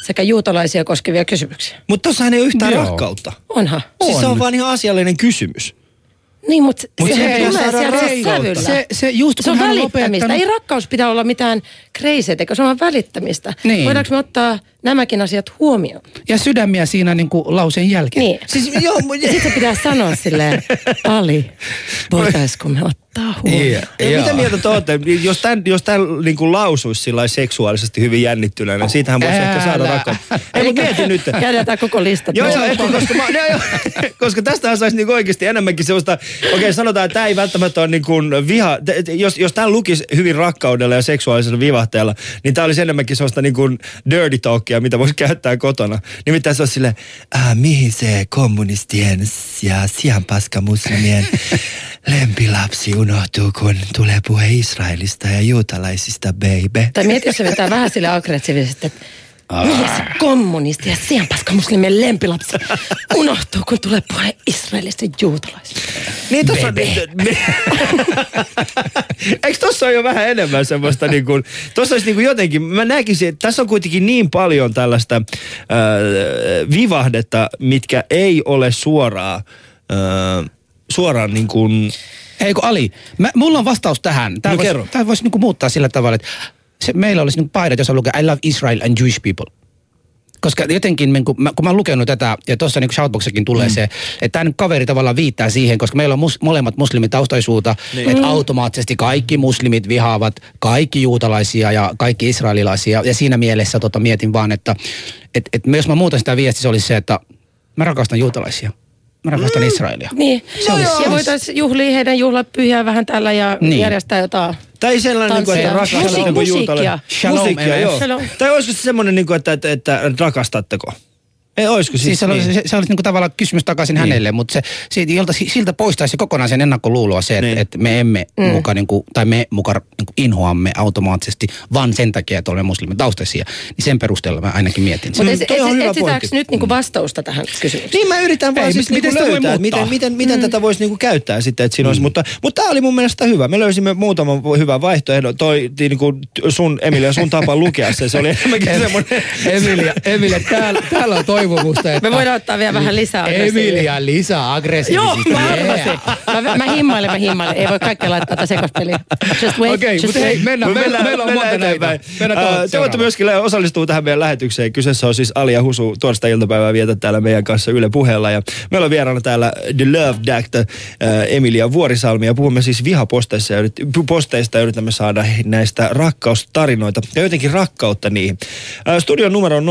sekä juutalaisia koskevia kysymyksiä. Mutta tossahan ei ole yhtään Joo. rakkautta. Onhan. Siis se On. on vaan ihan asiallinen kysymys. Niin, mutta Mut se, rakkautta. sävyllä. Se, se just Se on välittämistä. lopettanut... Ei rakkaus pitää olla mitään eikö se on välittämistä. Niin. Voidaanko me ottaa nämäkin asiat huomioon. Ja sydämiä siinä niin kuin lauseen jälkeen. Niin. Siis joo, mu- Ja sitten pitää sanoa silleen, Ali, voitaisko me ottaa huomioon? Iya, Ja joo. mitä mieltä te olette? Jos tämän, jos tämän niin kuin lausuisi seksuaalisesti hyvin jännittyneenä, niin siitähän voisi ehkä saada rakkautta. Ei, mutta mieti nyt. Käydään tämä koko lista. Joo, joo, ehkä, koska, mä, joo, [LAUGHS] koska tästähän saisi niinku oikeasti enemmänkin sellaista, okei okay, sanotaan, että tämä ei välttämättä ole niin kuin viha, jos, jos tämä lukisi hyvin rakkaudella ja seksuaalisella vivahteella, niin tämä olisi enemmänkin sellaista niin kuin dirty talkia, mitä voisi käyttää kotona. Nimittäin se olisi silleen, mihin se kommunistien ja sianpaska muslimien [LAUGHS] lempilapsi unohtuu, kun tulee puhe Israelista ja juutalaisista, baby. Tai mieti, jos se vetää vähän sille aggressiivisesti, että se kommunisti ja sianpaska muslimien lempilapsi unohtuu, kun tulee puhe Israelista ja juutalaisista. Niin tossa on, Eikö tossa ole jo vähän enemmän semmoista niin kuin, tossa olisi niin kuin jotenkin, mä näkisin, että tässä on kuitenkin niin paljon tällaista äh, vivahdetta, mitkä ei ole suoraa, äh, suoraan niin kuin, Hei kun Ali, mä, mulla on vastaus tähän. Tämä No voisi, kerro. tää voisi niinku muuttaa sillä tavalla, että se, meillä olisi niinku paidat, jossa lukee I love Israel and Jewish people. Koska jotenkin, niin kun mä, kun mä oon lukenut tätä, ja tuossa niin shoutboxakin tulee mm. se, että tämä kaveri tavallaan viittaa siihen, koska meillä on mus, molemmat muslimitaustaisuutta, niin. että automaattisesti kaikki muslimit vihaavat kaikki juutalaisia ja kaikki israelilaisia. Ja siinä mielessä tota, mietin vaan, että et, et, jos mä muutan sitä viestiä, se olisi se, että mä rakastan juutalaisia. Mä rakastan mm. Israelia. Niin, Se olisi- ja voitaisiin juhlia heidän juhlapyhiä vähän tällä ja Niin. järjestää jotain. tai sellainen, niin kuin, että rakastatteko juutalainen. musiikkia. Musiikkia, joo. Shalom. Tai olisiko se semmoinen, niin kuin, että, että, että rakastatteko? Ei, olisiko siis, Siis se, niin? niin. se, se olisi niinku tavallaan kysymys takaisin niin. hänelle, mutta se, siitä, jolta, siltä poistaisi kokonaan sen ennakkoluuloa se, että Niin. niin. et me emme mm. muka, niinku, tai me muka niinku inhoamme automaattisesti, vaan sen takia, että olemme muslimin taustaisia. Niin sen perusteella mä ainakin mietin Mutta. Mm, toi hyvä etsitäänkö nyt niinku vastausta tähän kysymykseen? Niin mä yritän vaan Ei, siis miten niinku löytää, miten, muuttaa? miten, miten tätä voisi niinku käyttää sitten, että siinä olisi. Mutta, mutta tämä oli mun mielestä hyvä. Me löysimme muutaman hyvän vaihtoehdon. Toi niinku sun, Emilia, sun tapa lukea se. Se oli [LAUGHS] enemmänkin semmoinen... Emilia, Emilia täällä, täällä on toivomusta, että Me voidaan ottaa vielä vähän lisää aggressiivia. Emilia lisää Joo, aggressiivisesti. mä arvasin. Mä, mä himmailen, mä himmailen. Ei voi kaikkea laittaa tätä sekospeliä. Just wait, Okei, just mutta hei, wait. mennään. Me Meillä, meillä on monta näitä. eteenpäin. Mennään Ää, tuohon Te voitte myöskin osallistua tähän meidän lähetykseen. Kyseessä on siis Ali ja Husu tuosta iltapäivää vietä täällä meidän kanssa Yle puheella. Ja meillä on vieraana täällä The Love Doctor ää, Emilia Vuorisalmi. Ja puhumme siis vihaposteista ja, yrit- posteista ja yritämme saada näistä rakkaustarinoita ja jotenkin rakkautta niihin. Ää, Studion numero on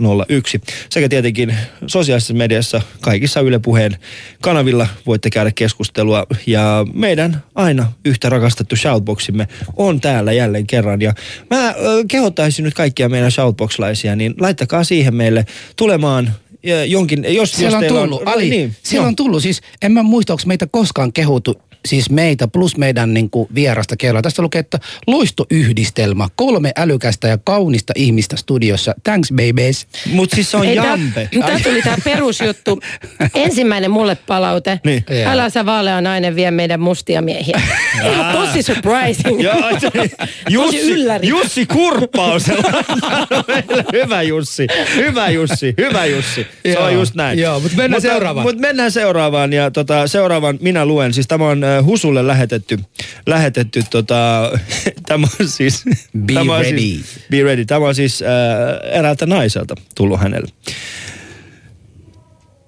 020690001 sekä tietenkin sosiaalisessa mediassa kaikissa Yle Puheen kanavilla voitte käydä keskustelua. Ja meidän aina yhtä rakastettu shoutboximme on täällä jälleen kerran. Ja mä kehottaisin nyt kaikkia meidän shoutboxlaisia, niin laittakaa siihen meille tulemaan jonkin, jos, Siellä jos on tullut, Ali, niin, siellä joo. on tullut, siis en mä muista, onko meitä koskaan kehuttu, siis meitä plus meidän niin kuin, vierasta kelloa. Tästä lukee, että loistoyhdistelmä, kolme älykästä ja kaunista ihmistä studiossa. Thanks babies. Mut siis se on Ei, jampe. Tää tuli tää perusjuttu. Ensimmäinen mulle palaute. Niin. Älä sä vaalea nainen vie meidän mustia miehiä. Ihan tosi surprising. Joo, tosi Jussi, ylläri. Jussi Kurppa [LAUGHS] on sellainen. hyvä Jussi, hyvä Jussi, hyvä Jussi. Se on just näin. joo, mut mennään seuraavaan. Mutta mennään seuraavaan ja tota, seuraavan minä luen. Siis tämä on Husulle lähetetty, lähetetty tota, [LAUGHS] tämä on siis... Be tämä on ready. Siis, be ready. Tämä on siis äh, eräältä naiselta tullut hänelle.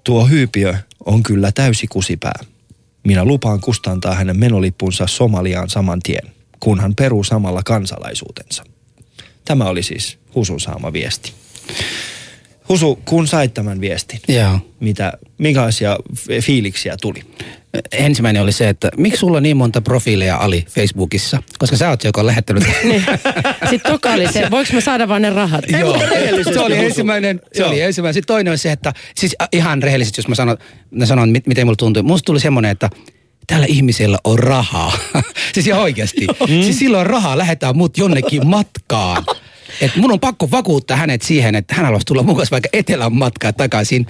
Tuo hyypiö on kyllä täysi kusipää. Minä lupaan kustantaa hänen menolippunsa Somaliaan saman tien, kun hän peruu samalla kansalaisuutensa. Tämä oli siis Husun saama viesti. Husu, kun sait tämän viestin, Joo. mitä, minkälaisia fiiliksiä tuli? Ensimmäinen oli se, että miksi sulla on niin monta profiileja Ali Facebookissa? Koska sä oot se, joka on lähettänyt. [LAUGHS] Sitten toka oli se, voiko mä saada vaan ne rahat? Joo, mutta rehellisesti se oli ensimmäinen. Se Joo. oli ensimmäinen. Sitten toinen oli se, että siis ihan rehellisesti, jos mä sanon, mä sanon mit, miten mulla tuntui. Musta tuli semmoinen, että tällä ihmisellä on rahaa. [LAUGHS] siis ihan oikeasti. Siis sillä on rahaa, lähetään mut jonnekin matkaan. Et mun on pakko vakuuttaa hänet siihen, että hän haluaisi tulla mukaan vaikka etelän matkaa takaisin.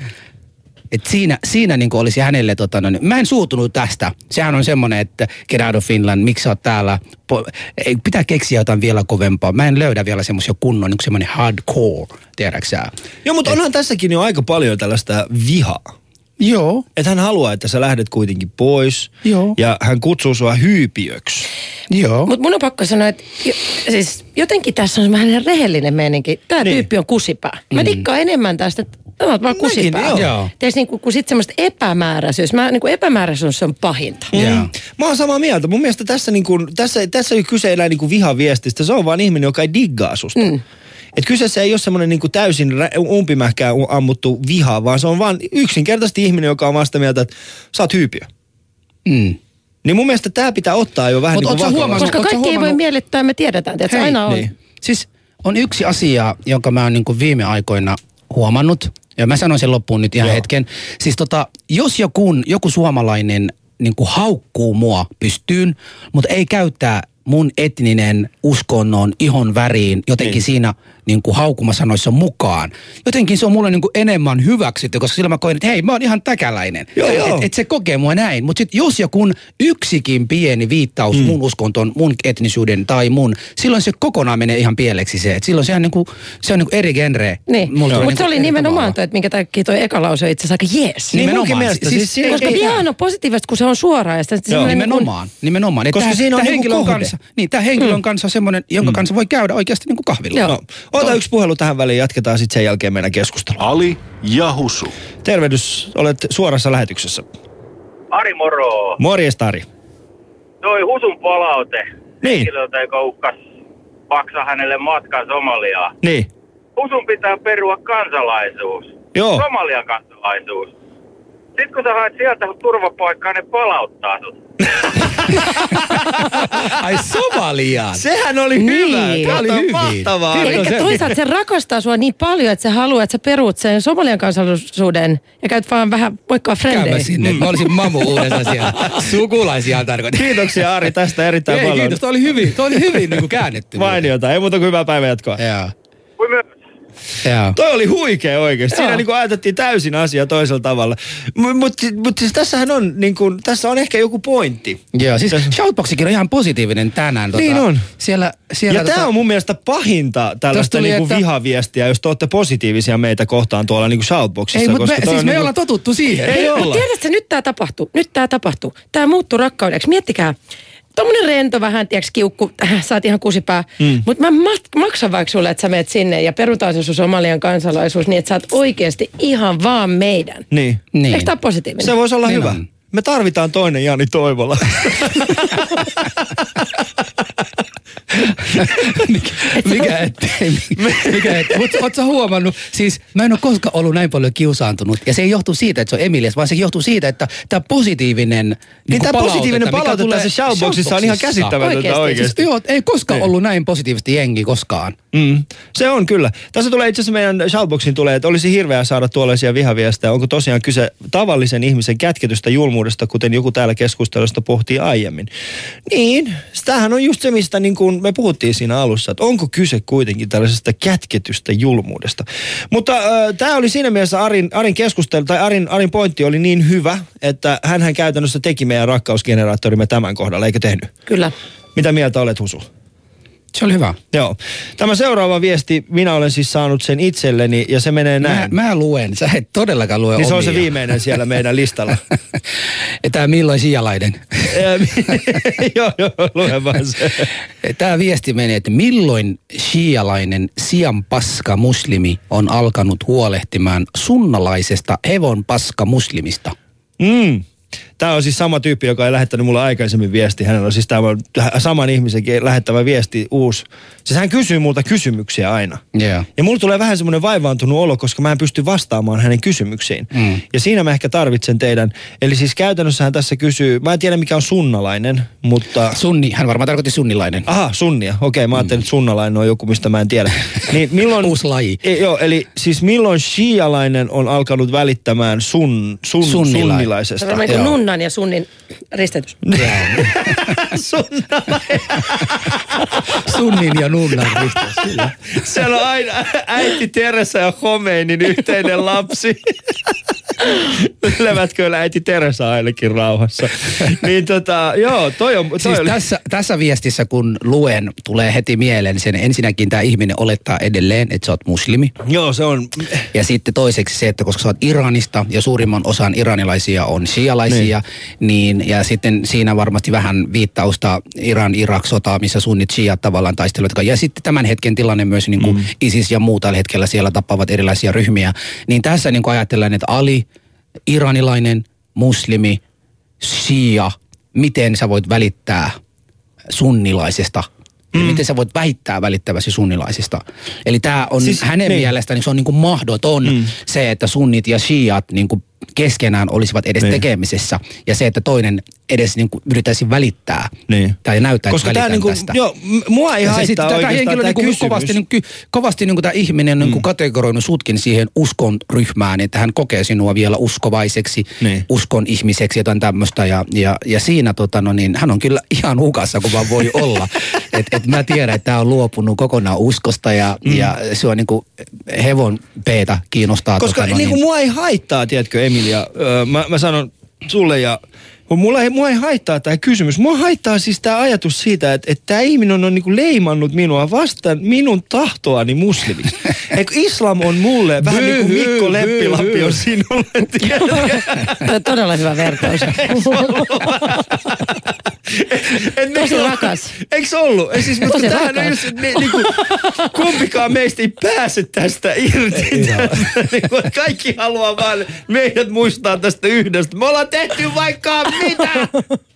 Et siinä, siinä niin olisi hänelle, tota, no, mä en suutunut tästä. Sehän on semmoinen, että get out of Finland, miksi sä oot täällä. Po, ei, pitää keksiä jotain vielä kovempaa. Mä en löydä vielä semmoisia kunnon, niin semmoinen hardcore, tiedätkö sä? Joo, mutta onhan tässäkin jo aika paljon tällaista vihaa. Joo. Että hän haluaa, että sä lähdet kuitenkin pois. Joo. Ja hän kutsuu sua hyypiöksi. Joo. Mutta mun on pakko sanoa, että jo, siis jotenkin tässä on vähän rehellinen meininki. Tämä Niin. niin. tyyppi on kusipää. Mä dikkaan enemmän tästä, että tämä on vaan Mäkin, kusipää. joo. Joo. Tees niinku, kun sit semmoista epämääräisyys. Mä, niinku epämääräisyys on pahinta. Joo. Mm. Mä oon samaa mieltä. Mun mielestä tässä, niin kuin, tässä, tässä ei kyse enää niin kuin vihaviestistä. Se on vaan ihminen, joka ei diggaa susta. Mm. Et kyseessä ei ole semmoinen niin kuin täysin umpimähkään ammuttu viha, vaan se on vaan yksinkertaisesti ihminen, joka on vasta mieltä, että sä oot hyypiö. Mm. Niin mun mielestä tämä pitää ottaa jo vähän Mut niin kuin huomannut- Koska kaikki ei voi miellyttää, me tiedetään, että se Hei, aina on. niin. Siis on yksi asia, jonka mä oon niin viime aikoina huomannut, ja mä sanon sen loppuun nyt ihan Joo. Hetken. Siis tota, jos joku, joku suomalainen niin kuin haukkuu mua pystyyn, mutta ei käyttää mun etninen uskonnon ihon väriin jotenkin niin. siinä niin kuin haukumasanoissa mukaan. Jotenkin se on mulle niin kuin enemmän hyväksytty, koska silloin mä koen, että hei, mä oon ihan täkäläinen. Joo, joo. Et, et se kokee mua näin. Mutta sitten jos joku yksikin pieni viittaus mm. mun uskontoon, mun etnisyyden tai mun, silloin se kokonaan menee ihan pieleksi se. Et silloin se on, niinku, se on niinku eri genre. Niin, mutta se niinku oli nimenomaan toi, että minkä takia toi eka lause on itse asiassa aika jees. Niin Nimenomaan. munkin mielestä. Siis- Siis, siinä Koska ei- vihahan on positiivista, kun se on suoraa. Ja sitä, Joo. semmoinen niin kuin- Nimenomaan, nimenomaan. Et Koska tää- siinä on tää niinku henkilö on kohde. kanssa, niin, tämä henkilö on kanssa semmoinen, jonka kanssa voi käydä oikeasti niinku kahvilla. Joo. No, ota yksi puhelu tähän väliin, jatketaan sitten sen jälkeen meidän keskustelua. Ali ja Husu. Tervehdys, olet suorassa lähetyksessä. Ari moro. Morjesta Ari. Toi Husun palaute Niin. henkilöltä, joka uhkas maksaa hänelle matkan Somaliaan. Niin. Husun pitää perua kansalaisuus. Joo. Somalian kansalaisuus. Sitten kun sä haet sieltä turvapaikkaa, ne palauttaa sut. [LAUGHS] Ai Somaliaan. Sehän oli Niin. hyvä. Tää oli Kato, hyvin. Mahtavaa. Ari. Eli toisaalta se rakastaa sua niin paljon, että se haluaa, että sä peruut sen somalian kansallisuuden ja käyt vaan vähän moikkaa frendejä. Käypä sinne. Mä olisin mamu uudestaan siellä. Sukulaisia tarkoitin. Kiitoksia Ari tästä erittäin Ei, paljon. kiitos. Toi oli hyvin, toi oli hyvin niin kuin käännetty. Mainiota. Ei muuta kuin hyvää päivänjatkoa. Joo. Kuin. Joo. Toi oli huikea oikeasti. Siinä niin ajateltiin täysin asiaa toisella tavalla. Mutta mut, mut siis tässähän on, niin kuin, tässä on ehkä joku pointti. Joo, siis Tässä- Shoutboxikin on ihan positiivinen tänään. Niin on. Siellä, siellä Ja tota, tämä on mun mielestä pahinta tällaista tuli, niinku että- vihaviestiä, jos te olette positiivisia meitä kohtaan tuolla niinku shoutboxissa. Ei, mutta me, siis on me niinku- ollaan totuttu siihen. Ei Mutta olla. tiedätkö, nyt tämä tapahtuu. Nyt tämä tapahtuu. Tämä muuttuu rakkaudeksi. Miettikää. Tuommoinen rento vähän, tiedätkö, kiukku, äh, oot ihan kusipää. Mm. Mutta mä mat- maksan vaikka sulle, että sä menet sinne ja perutaan se sun somalian kansalaisuus niin, että sä oot oikeasti ihan vaan meidän. Niin. Niin. Eikö tämä positiivinen? Se voisi olla Niin hyvä. on. Me tarvitaan toinen Jani Toivola. [LAUGHS] [LAUGHS] mikä, mikä ettei, mikä ettei. Mutta oot sä huomannut, siis mä en ole koskaan ollut näin paljon kiusaantunut. Ja se ei johtu siitä, että se on Emilias, vaan se johtuu siitä, että tämä positiivinen Niin niin tää palaute, positiivinen mikä palaute tulee tässä shoutboxissa on ihan käsittämätöntä Oikeesti. oikeasti. Siis, joo, ei koskaan Niin. ollut näin positiivisesti jengi koskaan. Mm, se on kyllä. Tässä tulee itse asiassa meidän shoutboxin tulee, että olisi hirveää saada tuollaisia vihaviestejä. Onko tosiaan kyse tavallisen ihmisen kätketystä julmuudesta, kuten joku täällä keskustelusta pohtii aiemmin. Niin, tämähän on just se, mistä niin kuin me puhuttiin siinä alussa, että onko kyse kuitenkin tällaisesta kätketystä julmuudesta. Mutta äh, tämä oli siinä mielessä Arin, Arin keskustelu, tai Arin, Arin pointti oli niin hyvä, että hän käytännössä teki meidän rakkausgeneraattorimme tämän kohdalla, eikö tehnyt? Kyllä. Mitä mieltä olet, Husu? Se oli hyvä. Joo. Tämä seuraava viesti, minä olen siis saanut sen itselleni ja se menee Mä, näin. mä luen, sä et todellakaan lue niin se on se omia. viimeinen siellä meidän listalla. [LAUGHS] Tämä milloin sijalainen? [LAUGHS] joo, joo, lue vaan se. Tämä viesti menee, että milloin shialainen sian paska muslimi on alkanut huolehtimaan sunnalaisesta hevon paska muslimista? Mm. Tämä on siis sama tyyppi, joka ei lähettänyt mulle aikaisemmin viesti. Hänellä on siis tämä saman ihmisen lähettävä viesti uusi. Siis hän kysyy multa kysymyksiä aina. Joo. Ja mulla tulee vähän semmoinen vaivaantunut olo, koska mä en pysty vastaamaan hänen kysymyksiin. Mm. Ja siinä mä ehkä tarvitsen teidän. Eli siis käytännössä hän tässä kysyy, mä en tiedä mikä on sunnalainen, mutta... Sunni, hän varmaan tarkoitti sunnilainen. Aha, sunnia. Okei, mä ajattelin, että sunnalainen on joku, mistä mä en tiedä. [LAUGHS] Niin milloin... Uusi laji. E, joo, eli siis milloin shialainen on alkanut välittämään sun, sun, Sunnilai- sunnilaisesta? Niin Joo. nunnan ja sunnin ristetys. [LAUGHS] [LAUGHS] Sunnin ja nunnan kyllä. Siellä on aina äiti Teresa ja Khomeinin yhteinen lapsi. Levätkö äiti Teresa ainakin rauhassa. Niin tota, joo, toi on... Toi Siis oli, tässä, tässä viestissä, kun luen, tulee heti mieleen sen. Ensinnäkin tämä ihminen olettaa edelleen, että sä oot muslimi. Joo, se on... Ja sitten toiseksi se, että koska sä oot Iranista ja suurimman osan iranilaisia on shialaisia, niin. ja sitten siinä varmasti vähän viittausta Iran-Irak-sotaa, missä sunnit shiat tavallaan taistelevat. Ja sitten tämän hetken tilanne myös niin kuin mm. ISIS ja muu tällä hetkellä siellä tappavat erilaisia ryhmiä. Niin tässä niin kuin ajatellaan, että Ali, iranilainen, muslimi, shia, miten sä voit välittää sunnilaisesta ja miten sä voit väittää välittäväsi sunnilaisista. Eli tämä on Siis, hänen niin. niin. mielestään niin se on niin kuin mahdoton mm. se, että sunnit ja shiat niin kuin keskenään olisivat edes Niin. niin. tekemisessä. Ja se, että toinen edes niin kuin yrittäisi välittää Niin. tai näyttää, Koska että tämä välitän niinku, tästä. joo, mua ei Ja haittaa sitten tämä oikeastaan henkilö tämä niin kuin kovasti, niin kuin, kovasti niin kuin tämä ihminen on niin kuin kategoroinut sutkin siihen uskon ryhmään, että hän kokee sinua vielä uskovaiseksi, Niin. uskon ihmiseksi, jotain tämmöistä. Ja, ja, ja siinä tota, no niin, hän on kyllä [LAUGHS] ihan hukassa, kun vaan voi olla. [LAUGHS] et, et mä tiedän, että tämä on luopunut kokonaan uskosta ja, mm. ja se on niin kuin hevon peetä kiinnostaa. Koska tota, no niin kuin mua ei haittaa, tiedätkö Emilia, öö, mä, mä sanon sulle ja mulla ei, mua ei haittaa tämä kysymys. Mua haittaa siis tämä ajatus siitä, että, että tämä ihminen on niinku leimannut minua vastaan minun tahtoani muslimiksi. [LAUGHS] Eikö islam on mulle vähän niin kuin Mikko Leppilappi on sinulle? [LAUGHS] Tämä on todella hyvä vertaus. [LAUGHS] Et Tosi niinku- rakas. Eiks ollut? Ei siis, mutta Tosi tämähän on rakas. just, ni, niinku, kumpikaan meistä ei pääse tästä irti. Tästä, [LAUGHS] niinku, kaikki haluaa vaan meidät muistaa tästä yhdestä. Me ollaan tehty vaikka mitä. [LAUGHS]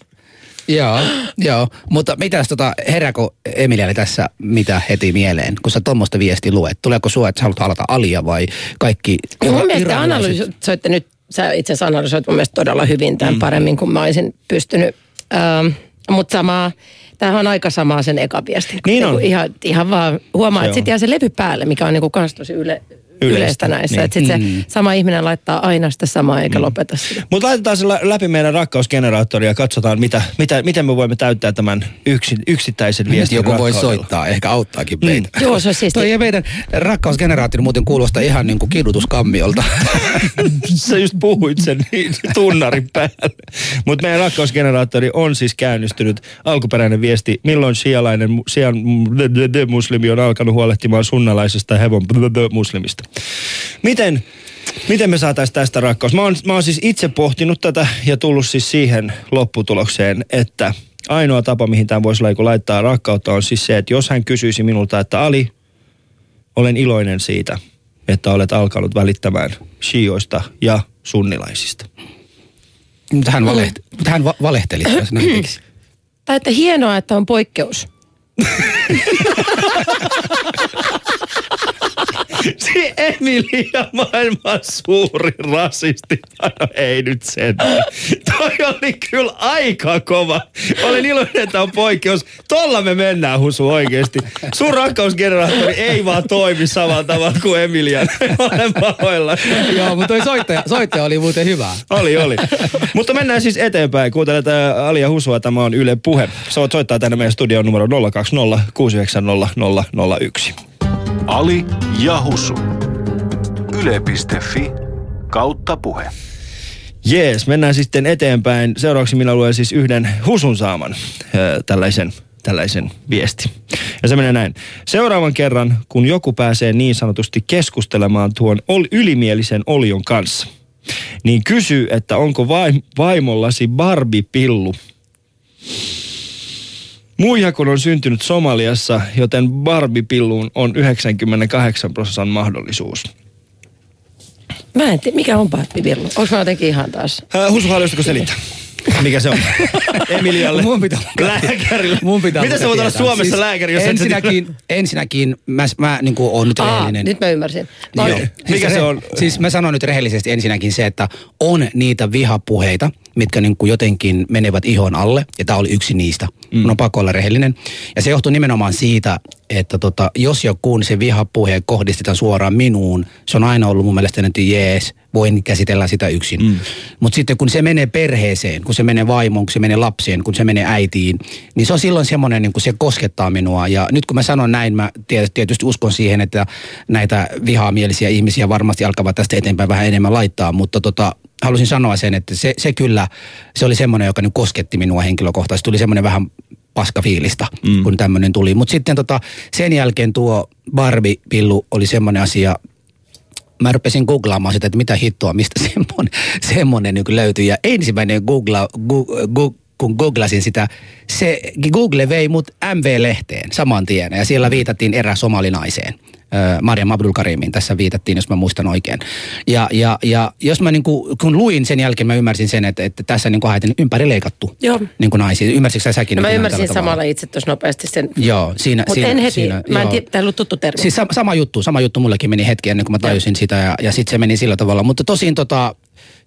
Joo, joo. Mutta mitäs tota, herääkö Emilialle tässä mitä heti mieleen, kun sä tuommoista viestiä luet? Tuleeko sua, että sä haluat halata alia vai kaikki mun mielestä iranilaiset? analysoitte nyt, sä itse asiassa analysoit mun mielestä todella hyvin tämän mm. paremmin kuin mä olisin pystynyt. Ähm, mutta samaa, tämähän on aika samaa sen eka viestin. Niin on. Ihan, ihan vaan huomaa, Se että sitten jää se levy päälle, mikä on niinku kans tosi yle, Yleistä, yleistä näissä. niin. Että sitten se sama ihminen laittaa aina sitä samaa eikä lopeta sitä. Mutta laitetaan se lä- läpi meidän rakkausgeneraattori ja katsotaan, mitä, mitä, miten me voimme täyttää tämän yksi, yksittäisen viestin joku voi soittaa, ehkä auttaakin meitä. Joo, se on siisti. Toi ei meidän rakkausgeneraatio muuten kuulostaa ihan niin kuin kidutuskammiolta. [LAUGHS] Sä just puhuit sen niin tunnarin päälle. Mutta meidän rakkausgeneraattori on siis käynnistynyt. Alkuperäinen viesti, milloin d- d- muslimi on alkanut huolehtimaan sunnalaisesta hevon muslimista. Miten, miten me saataisiin tästä rakkaus? Mä oon, mä oon siis itse pohtinut tätä ja tullut siis siihen lopputulokseen, että ainoa tapa, mihin tämä voisi like, laittaa rakkautta, on siis se, että jos hän kysyisi minulta, että Ali, olen iloinen siitä, että olet alkanut välittämään shioista ja sunnilaisista. Mutta hän, valehti, mutta hän va- valehteli, jos näin tekisi. Tai että hienoa, että on poikkeus. [LAUGHS] [LAUGHS] Se Emilia maailman suuri rasisti. No ei nyt sen. Toi oli kyllä aika kova. Olen iloinen, että on poikkeus. Tolla me mennään, Husu, oikeesti. Sun rakkausgeneraattori ei vaan toimi samalla tavalla kuin Emilian. Olen pahoilla. Joo, mutta toi soittaja, soittaja oli muuten hyvä. Oli, oli. Mutta mennään siis eteenpäin. Kuuntelet ää, Alia Husua, tämä on Yle Puhe. Sä voit soittaa tänne meidän studion numero 020 690 001. Ali ja Husu. Yle.fi kautta puhe. Jees, mennään sitten eteenpäin. Seuraavaksi minä luen siis yhden Husun saaman ö, tällaisen, tällaisen viesti. Ja se menee näin. Seuraavan kerran, kun joku pääsee niin sanotusti keskustelemaan tuon ol, ylimielisen olion kanssa, niin kysy, että onko vaim, vaimollasi Barbie-pillu. Muija kun on syntynyt Somaliassa, joten Barbie-pilluun on 98 prosentin mahdollisuus. Mä en tiedä, mikä on Barbie-villu. Onko mä jotenkin ihan taas? Äh, Husu, haluaisitko selittää? Mikä se on? [LAUGHS] Emilialle. Mun pitää, Lääkärille. Mun pitää Miten sä voit olla. Suomessa lääkäri, jos et sä ensinnäkin, ensinnäkin mä, mä niin kuin oon nyt Aa, rehellinen. nyt mä ymmärsin. Mä Joo. oon- Mikä se on? Siis mä sanon nyt rehellisesti ensinnäkin se, että on niitä vihapuheita, mitkä niin kuin jotenkin menevät ihon alle, ja tämä oli yksi niistä. Mm. Mun on pakko olla rehellinen. Ja se johtuu nimenomaan siitä, että tota, jos joku se vihapuhe kohdistetaan suoraan minuun, se on aina ollut mun mielestä, että jees, voin käsitellä sitä yksin. Mm. Mutta sitten kun se menee perheeseen, kun se menee vaimoon, kun se menee lapseen, kun se menee äitiin, niin se on silloin semmoinen, niin kun se koskettaa minua. Ja nyt kun mä sanon näin, mä tietysti uskon siihen, että näitä vihamielisiä ihmisiä varmasti alkavat tästä eteenpäin vähän enemmän laittaa, mutta tota, halusin sanoa sen, että se, se kyllä, se oli semmoinen, joka nyt kosketti minua henkilökohtaisesti. Tuli semmoinen vähän paskafiilistä, mm. kun tämmöinen tuli. Mutta sitten tota, sen jälkeen tuo Barbie-pillu oli semmoinen asia, mä rupesin googlaamaan sitä, että mitä hittoa, mistä [LAUGHS] semmoinen, semmoinen niin löytyi. Ja ensimmäinen googla, gu, gu, kun googlasin sitä, se Google vei mut MV-lehteen saman tien ja siellä viitattiin erään somalinaiseen. Mariam Abdul tässä viitattiin, jos mä muistan oikein. Ja, ja, ja jos mä niin kuin, kun luin sen jälkeen, mä ymmärsin sen, että, että tässä niin kuin ympäri leikattu Joo. niin kuin naisia. Ymmärsitkö säkin? No, mä ymmärsin samalla itse tuossa nopeasti sen. Joo, siinä. Mutta siinä, en heti, siinä, mä en tiedä, tämä ollut tuttu termi. Siis sama, sama juttu, sama juttu mullekin meni hetki ennen kuin mä tajusin sitä ja, ja sitten se meni sillä tavalla. Mutta tosin tota,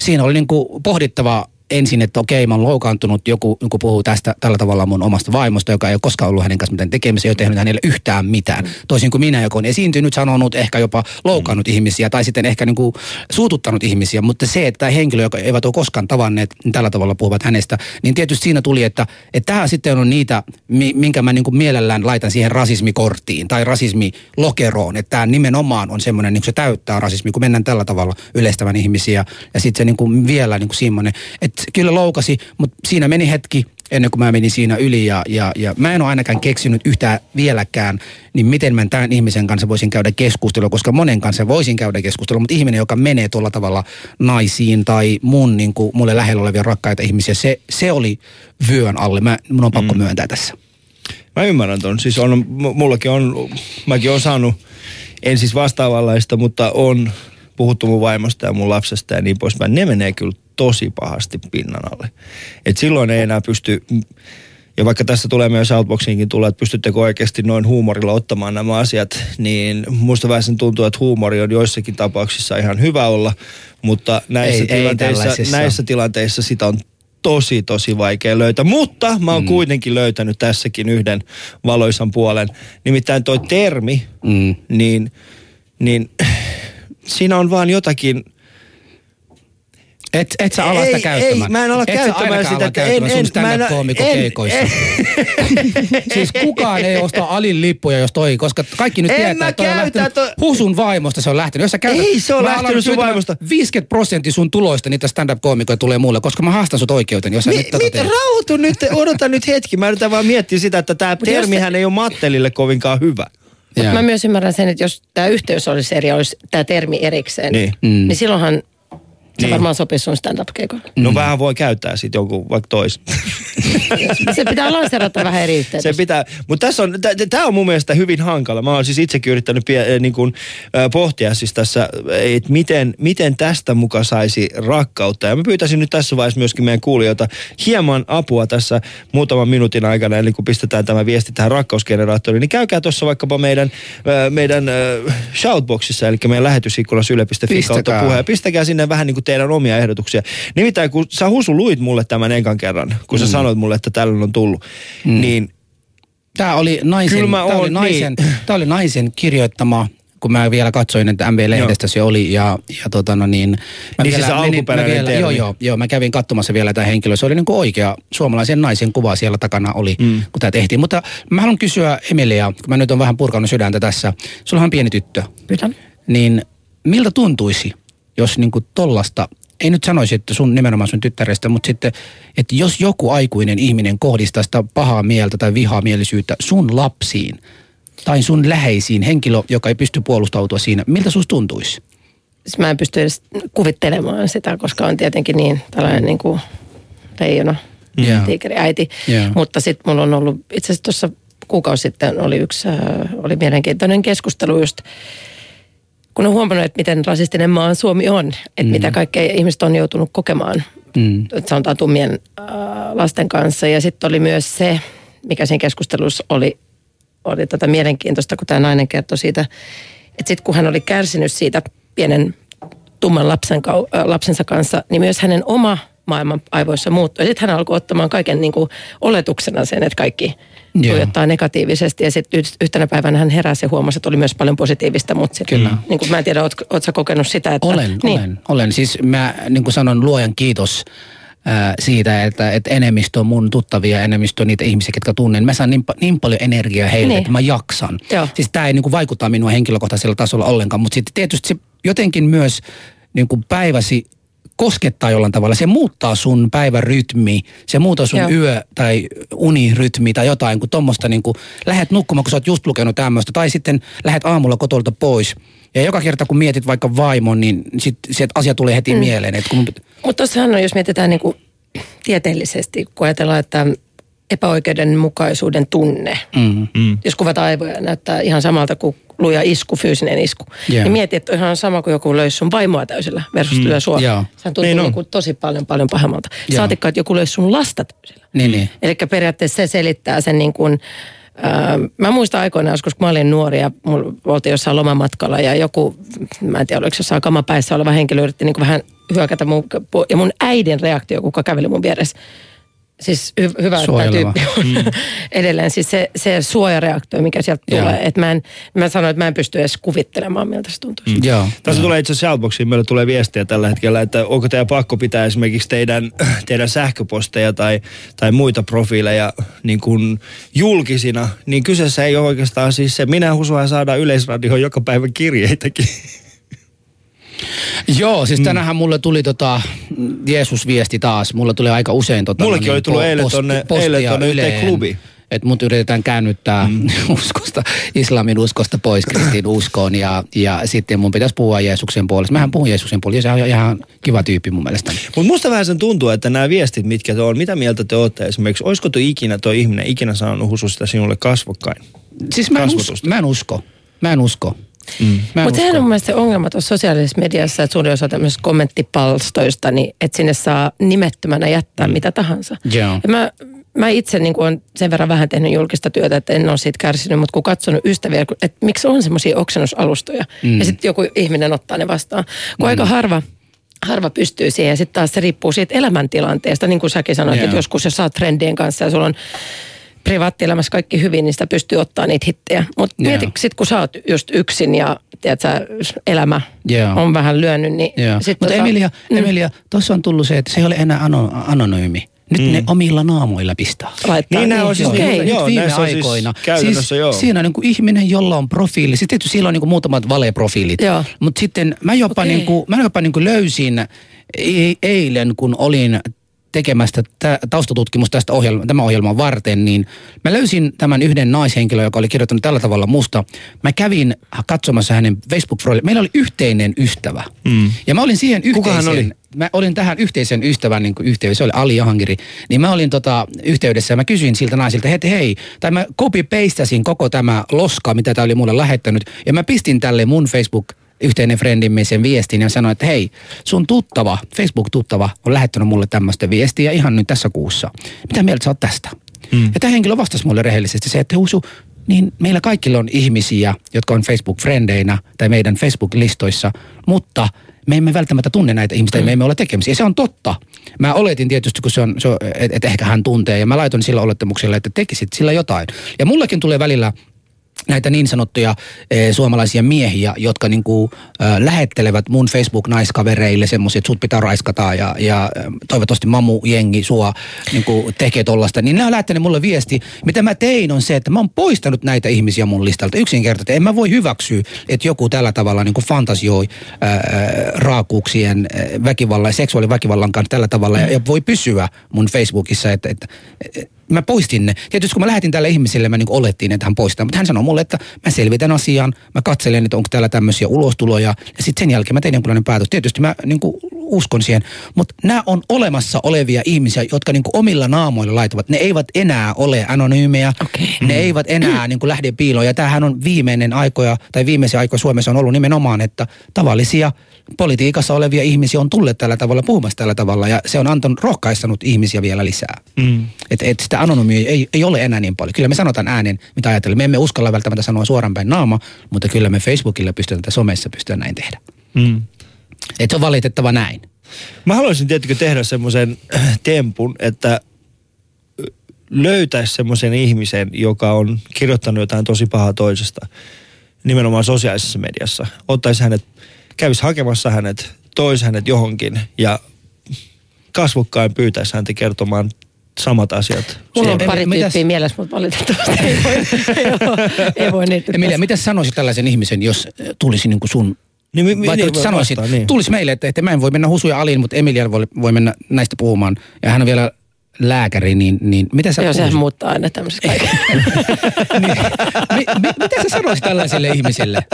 siinä oli niinku pohdittava ensin, että okei, mä oon loukaantunut, joku, joku puhuu tästä tällä tavalla mun omasta vaimosta, joka ei ole koskaan ollut hänen kanssa mitään tekemisiä, ei ole tehnyt hänelle yhtään mitään. Mm. Toisin kuin minä, joka on esiintynyt, sanonut, ehkä jopa loukannut mm. ihmisiä tai sitten ehkä niin kuin suututtanut ihmisiä. Mutta se, että tämä henkilö, joka eivät ole koskaan tavanneet, niin tällä tavalla puhuvat hänestä, niin tietysti siinä tuli, että, että tämä sitten on niitä, mi- minkä mä niin kuin mielellään laitan siihen rasismikorttiin tai rasismilokeroon. Että tämä nimenomaan on semmoinen, niin kuin se täyttää rasismi, kun mennään tällä tavalla yleistävän ihmisiä. Ja sitten se niin kuin vielä niin kuin semmoinen, että kyllä loukasi, mutta siinä meni hetki ennen kuin mä menin siinä yli ja, ja, ja mä en ole ainakaan keksinyt yhtään vieläkään, niin miten mä tämän ihmisen kanssa voisin käydä keskustelua, koska monen kanssa voisin käydä keskustelua, mutta ihminen, joka menee tuolla tavalla naisiin tai mun niin kuin, mulle lähellä olevia rakkaita ihmisiä, se, se oli vyön alle. Mä, mun on pakko mm. myöntää tässä. Mä ymmärrän ton. Siis on, mullakin on, mäkin on saanut, en siis vastaavanlaista, mutta on puhuttu mun vaimosta ja mun lapsesta ja niin poispäin. Ne menee kyllä tosi pahasti pinnan alle. Et silloin ei enää pysty, ja vaikka tässä tulee myös Outboxiinkin tulee, että pystyttekö oikeasti noin huumorilla ottamaan nämä asiat, niin musta vähän sen tuntuu, että huumori on joissakin tapauksissa ihan hyvä olla, mutta näissä, Ei- ei tilanteissa, tällaisissa. näissä tilanteissa sitä on tosi, tosi vaikea löytää. Mutta mä oon mm. kuitenkin löytänyt tässäkin yhden valoisan puolen. Nimittäin toi termi, Mm. niin, niin siinä on vaan jotakin... Et, et sä ala sitä Ei, käyttämään. ei, mä en ala et sä käyttämään ainakaan sitä, ala käyttämään en- sun en- mä en- en- keikoissa. [LAUGHS] siis kukaan ei osta alin lippuja, jos toi, koska kaikki nyt En tietää, mä että toi on käytä, lähtenyt, toi- Husun vaimosta se on lähtenyt. Jos sä käytät, Ei se mä lähtenyt sun vaimosta. 50 prosenttia sun tuloista niitä stand-up-koomikoja tulee mulle, koska mä haastan sut oikeuteen, jos sä Mi, nyt tätä mit, teet. rauhoitu nyt, odota nyt hetki. Mä yritän vaan miettiä sitä, että tämä termihän ei ole Mattelille kovinkaan hyvä. Mutta mä myös ymmärrän sen, että jos tämä yhteys olisi eri, olisi tämä termi erikseen, Niin. Mm. niin silloinhan se Niin. varmaan sopisi sun stand-up-keikolle. No vähän voi käyttää sitten jonkun vaikka tois. [LAUGHS] se pitää lanserata vähän eri Se yhteydessä. pitää, mutta tässä on, tämä on mun mielestä hyvin hankala. Mä oon siis itsekin yrittänyt pie, äh, niin kuin, äh, pohtia siis tässä, että miten, miten tästä muka saisi rakkautta. Ja mä pyytäisin nyt tässä vaiheessa myöskin meidän kuulijoita hieman apua tässä muutaman minuutin aikana, eli kun pistetään tämä viesti tähän rakkausgeneraattoriin, niin käykää tuossa vaikkapa meidän, äh, meidän äh, shoutboxissa, eli meidän lähetysikkunassa yle.fi kautta Pistäkää. puhe. Ja pistäkää sinne vähän niin kuin teidän omia ehdotuksia. Nimittäin kun sä Husu luit mulle tämän ekan kerran, kun sä Mm. sanoit mulle, että tällä on tullut, niin Tämä oli naisen, Kyllä mä tää oli oon, naisen, niin. tää oli naisen kirjoittama kun mä vielä katsoin, että MV-lehdestä se oli ja, ja tota no niin... Mä Niin siis se alkuperäinen mä vielä, termi. Joo, joo, joo, mä kävin katsomassa vielä tämä henkilö. Se oli niin kuin oikea suomalaisen naisen kuva siellä takana oli, mm. kun tämä tehtiin. Mutta mä haluan kysyä Emilia, kun mä nyt on vähän purkanut sydäntä tässä. Sulla on pieni tyttö. Pyydän. Niin miltä tuntuisi, jos niin kuin tollasta, ei nyt sanoisi, että sun nimenomaan sun tyttärestä, mutta sitten, että jos joku aikuinen ihminen kohdistaa sitä pahaa mieltä tai vihamielisyyttä sun lapsiin tai sun läheisiin, henkilö, joka ei pysty puolustautua siinä, miltä susta tuntuisi? Siis mä en pysty edes kuvittelemaan sitä, koska on tietenkin niin tällainen niin kuin leijona, Joo. tiikeriäiti. Joo. Mutta sitten mulla on ollut, itse asiassa tuossa kuukausi sitten oli yksi, äh, oli mielenkiintoinen keskustelu just, kun on huomannut, että miten rasistinen maa Suomi on, että mm. mitä kaikkea ihmiset on joutunut kokemaan, Mm. että sanotaan tummien äh, lasten kanssa. Ja sitten oli myös se, mikä siinä keskustelussa oli, oli tätä mielenkiintoista, kun tämä nainen kertoi siitä, että sitten kun hän oli kärsinyt siitä pienen tumman lapsen, kau- äh, lapsensa kanssa, niin myös hänen oma maailman aivoissa muuttui. Ja sitten hän alkoi ottamaan kaiken niin kuin oletuksena sen, että kaikki. Tuijottaa negatiivisesti. Ja sitten yhtenä päivänä hän heräsi ja huomasi, että oli myös paljon positiivista. Mutta sit, Kyllä. Niin kuin mä en tiedä, ootko, ootko sä kokenut sitä, että... Olen, niin. olen, olen. Siis mä niin kuin sanon luojan kiitos siitä, että, että enemmistö on mun tuttavia, enemmistö on niitä ihmisiä, jotka tunnen. Mä saan niin, niin paljon energiaa heille, Niin. että mä jaksan. Joo. Siis tämä ei niin kuin vaikuta minua henkilökohtaisella tasolla ollenkaan, mutta sitten tietysti se jotenkin myös niin kuin päiväsi koskettaa jollain tavalla. Se muuttaa sun päivän rytmi, se muuttaa sun Joo. yö- tai unirytmi tai jotain, kun tuommoista niin kuin lähet nukkumaan, kun sä oot just lukenut tämmöistä, tai sitten lähet aamulla kotolta pois. Ja joka kerta, kun mietit vaikka vaimon, niin sit se asia tulee heti mm. mieleen. Kun Mutta tuossahan on, jos mietitään niin kuin tieteellisesti, kun ajatellaan, että epäoikeudenmukaisuuden tunne, mm. Mm. jos kuvataan aivoja, näyttää ihan samalta kuin luja isku, fyysinen isku. Joo. Niin mieti, että on ihan sama kuin joku löisi sun vaimoa täysillä versus lyö sua. Joo. Sehän tuntuu Niin niin tosi paljon, paljon pahemmalta. Joo. Saatikka, että joku löisi sun lasta täysillä. Niin, niin. Eli periaatteessa se selittää sen niin kuin, ää, mä muistan aikoinaan joskus, kun mä olin nuori ja mulla oltiin jossain lomamatkalla ja joku, mä en tiedä oliko jossain kamapäissä oleva henkilö yritti niin kuin vähän hyökätä mun, ja mun äidin reaktio, kuka käveli mun vieressä, Siis hy- hyvä, että tyyppi on [LAUGHS] edelleen. Siis se, se suojareaktio, mikä sieltä Joo. tulee. Että mä, en, mä sanoin, että mä en pysty edes kuvittelemaan, miltä se tuntuu. Mm. Joo. Tässä tulee itse asiassa Shoutboxiin, meille tulee viestiä tällä hetkellä, että onko teidän pakko pitää esimerkiksi teidän, [CLEARS THROAT] teidän sähköposteja tai, tai muita profiileja niin kuin julkisina, niin kyseessä ei ole oikeastaan siis se, minä Husua saadaan yleisradioon joka päivä kirjeitäkin. [LAUGHS] Joo, siis tänähän mulle tuli tota Jeesus-viesti taas. Mulle tuli aika usein tota... Mullekin no oli tullut eilen tonne- eilen tonne yhteen klubiin. Että mut yritetään käännyttää mm. [LAUGHS] uskosta, islamin uskosta pois kristin uskoon ja, ja sitten mun pitäisi puhua Jeesuksen puolesta. Mähän puhun Jeesuksen puolesta, se on ihan kiva tyyppi mun mielestä. Mutta musta vähän sen tuntuu, että nämä viestit, mitkä te on, mitä mieltä te olette esimerkiksi, olisiko tuo ikinä, toi ihminen ikinä sanonut Husu sitä sinulle kasvokkain? Siis mä en, us, Kasvatusta. mä en usko. Mä en usko. Mm. Mutta sehän on mun mielestä se ongelma tuossa sosiaalisessa mediassa, että suurin osa tämmöisistä kommenttipalstoista, niin että sinne saa nimettömänä jättää mm. mitä tahansa. Joo. Ja mä, mä itse niin olen sen verran vähän tehnyt julkista työtä, että en ole siitä kärsinyt, mutta kun katsonut ystäviä, että miksi on semmoisia oksennusalustoja, mm. ja sitten joku ihminen ottaa ne vastaan. Kun mm. aika harva, harva pystyy siihen, ja sitten taas se riippuu siitä elämäntilanteesta, niin kuin säkin sanoit, Joo. että joskus jos sä oot trendien kanssa ja sulla on privaattielämässä kaikki hyvin, niin sitä pystyy ottaa niitä hittejä. Mutta Joo. mieti, sit kun sä oot just yksin ja tiedät, sä, elämä Joo. on vähän lyönyt, niin sit Mutta tota- Emilia, Mm. Emilia tuossa on tullut se, että se ei ole enää ano, anonyymi. Nyt mm. ne omilla naamoilla pistää. laittaa. Niin, nämä on siis okei. niinku- Nyt Joo, viime näissä on siis aikoina. käytännössä siis joo. Siinä on niin kuin ihminen, jolla on profiili. Sitten tietysti sillä on niin kuin muutamat valeprofiilit. Mutta sitten mä jopa, Okei. niin kuin, mä jopa niin kuin löysin e- eilen, kun olin tekemästä tä- taustatutkimusta tästä ohjelma, tämän ohjelman varten, niin mä löysin tämän yhden naishenkilön, joka oli kirjoittanut tällä tavalla musta. Mä kävin katsomassa hänen facebook Meillä oli yhteinen ystävä. Mm. Ja mä olin siihen Kuka yhteiseen... oli? Mä olin tähän yhteisen ystävän niin yhteydessä, se oli Ali Jahangiri, niin mä olin tota, yhteydessä ja mä kysyin siltä naisilta, hei, hei, tai mä copy-pastasin koko tämä loska, mitä tää oli mulle lähettänyt, ja mä pistin tälle mun Facebook yhteinen friendimme sen viestin ja sanoin, että hei, sun tuttava, Facebook-tuttava on lähettänyt mulle tämmöistä viestiä ihan nyt tässä kuussa. Mitä mieltä sä oot tästä? Mm. Ja tämä henkilö vastasi mulle rehellisesti se, että Husu, niin meillä kaikilla on ihmisiä, jotka on Facebook-frendeinä tai meidän Facebook-listoissa, mutta me emme välttämättä tunne näitä ihmisiä, mm. me emme ole tekemisiä. Ja se on totta. Mä oletin tietysti, kun se on, se on että et ehkä hän tuntee, ja mä laitoin sillä olettamuksella, että tekisit sillä jotain. Ja mullekin tulee välillä näitä niin sanottuja e, suomalaisia miehiä, jotka niinku, ä, lähettelevät mun Facebook-naiskavereille semmoisia, että sut pitää raiskata ja, ja ä, toivottavasti mamu jengi sua niinku, tekee tollasta. Niin ne on lähettänyt mulle viesti. Mitä mä tein on se, että mä oon poistanut näitä ihmisiä mun listalta yksinkertaisesti. En mä voi hyväksyä, että joku tällä tavalla niinku fantasioi ä, raakuuksien väkivallan ja seksuaaliväkivallan kanssa tällä tavalla ja, ja voi pysyä mun Facebookissa, että, että mä poistin ne. Tietysti kun mä lähetin tälle ihmiselle, mä niin olettiin, että hän poistaa. Mutta hän sanoi mulle, että mä selvitän asian, mä katselen, että onko täällä tämmöisiä ulostuloja. Ja sitten sen jälkeen mä tein jonkunlainen päätös. Tietysti mä niin uskon siihen. Mutta nämä on olemassa olevia ihmisiä, jotka niin omilla naamoilla laitavat. Ne eivät enää ole anonyymejä. Okei. Ne eivät enää niin lähde piiloon. Ja tämähän on viimeinen aikoja, tai viimeisiä aikoja Suomessa on ollut nimenomaan, että tavallisia politiikassa olevia ihmisiä on tullut tällä tavalla, puhumassa tällä tavalla. Ja se on antanut rohkaistanut ihmisiä vielä lisää. Mm. Että et sitä anonymia ei, ei ole enää niin paljon. Kyllä me sanotaan äänen, mitä ajattelemme. Me emme uskalla välttämättä sanoa suoraan päin naama, mutta kyllä me Facebookilla pystytään tai somessa pystytään näin tehdä. Mm. Et se on valitettava näin. Mä haluaisin tietenkin tehdä semmoisen tempun, että löytäisi semmoisen ihmisen, joka on kirjoittanut jotain tosi pahaa toisesta, nimenomaan sosiaalisessa mediassa, ottaisi hänet, kävisi hakemassa hänet, toisi hänet johonkin ja kasvokkain pyytäisi häntä kertomaan samat asiat. Mulla on pari mitäs- tyyppiä mielessä, mutta valitettavasti ei voi, ei [LAUGHS] voi, ei voi niitä. Emilia, mitä sanoisit tällaisen ihmisen, jos äh, tulisi niin kuin sun Niin, mi- mi- Vaikka niin, nyt sanoisit, vastaan, niin. tulisi meille, että, että mä en voi mennä Husu ja Aliin, mutta Emilia voi, voi mennä näistä puhumaan. Ja hän on vielä lääkäri, niin, niin mitä sä Joo, sehän muuttaa aina tämmöiset [LAUGHS] niin, mi, mi, mitä sä sanoisit tällaiselle ihmiselle?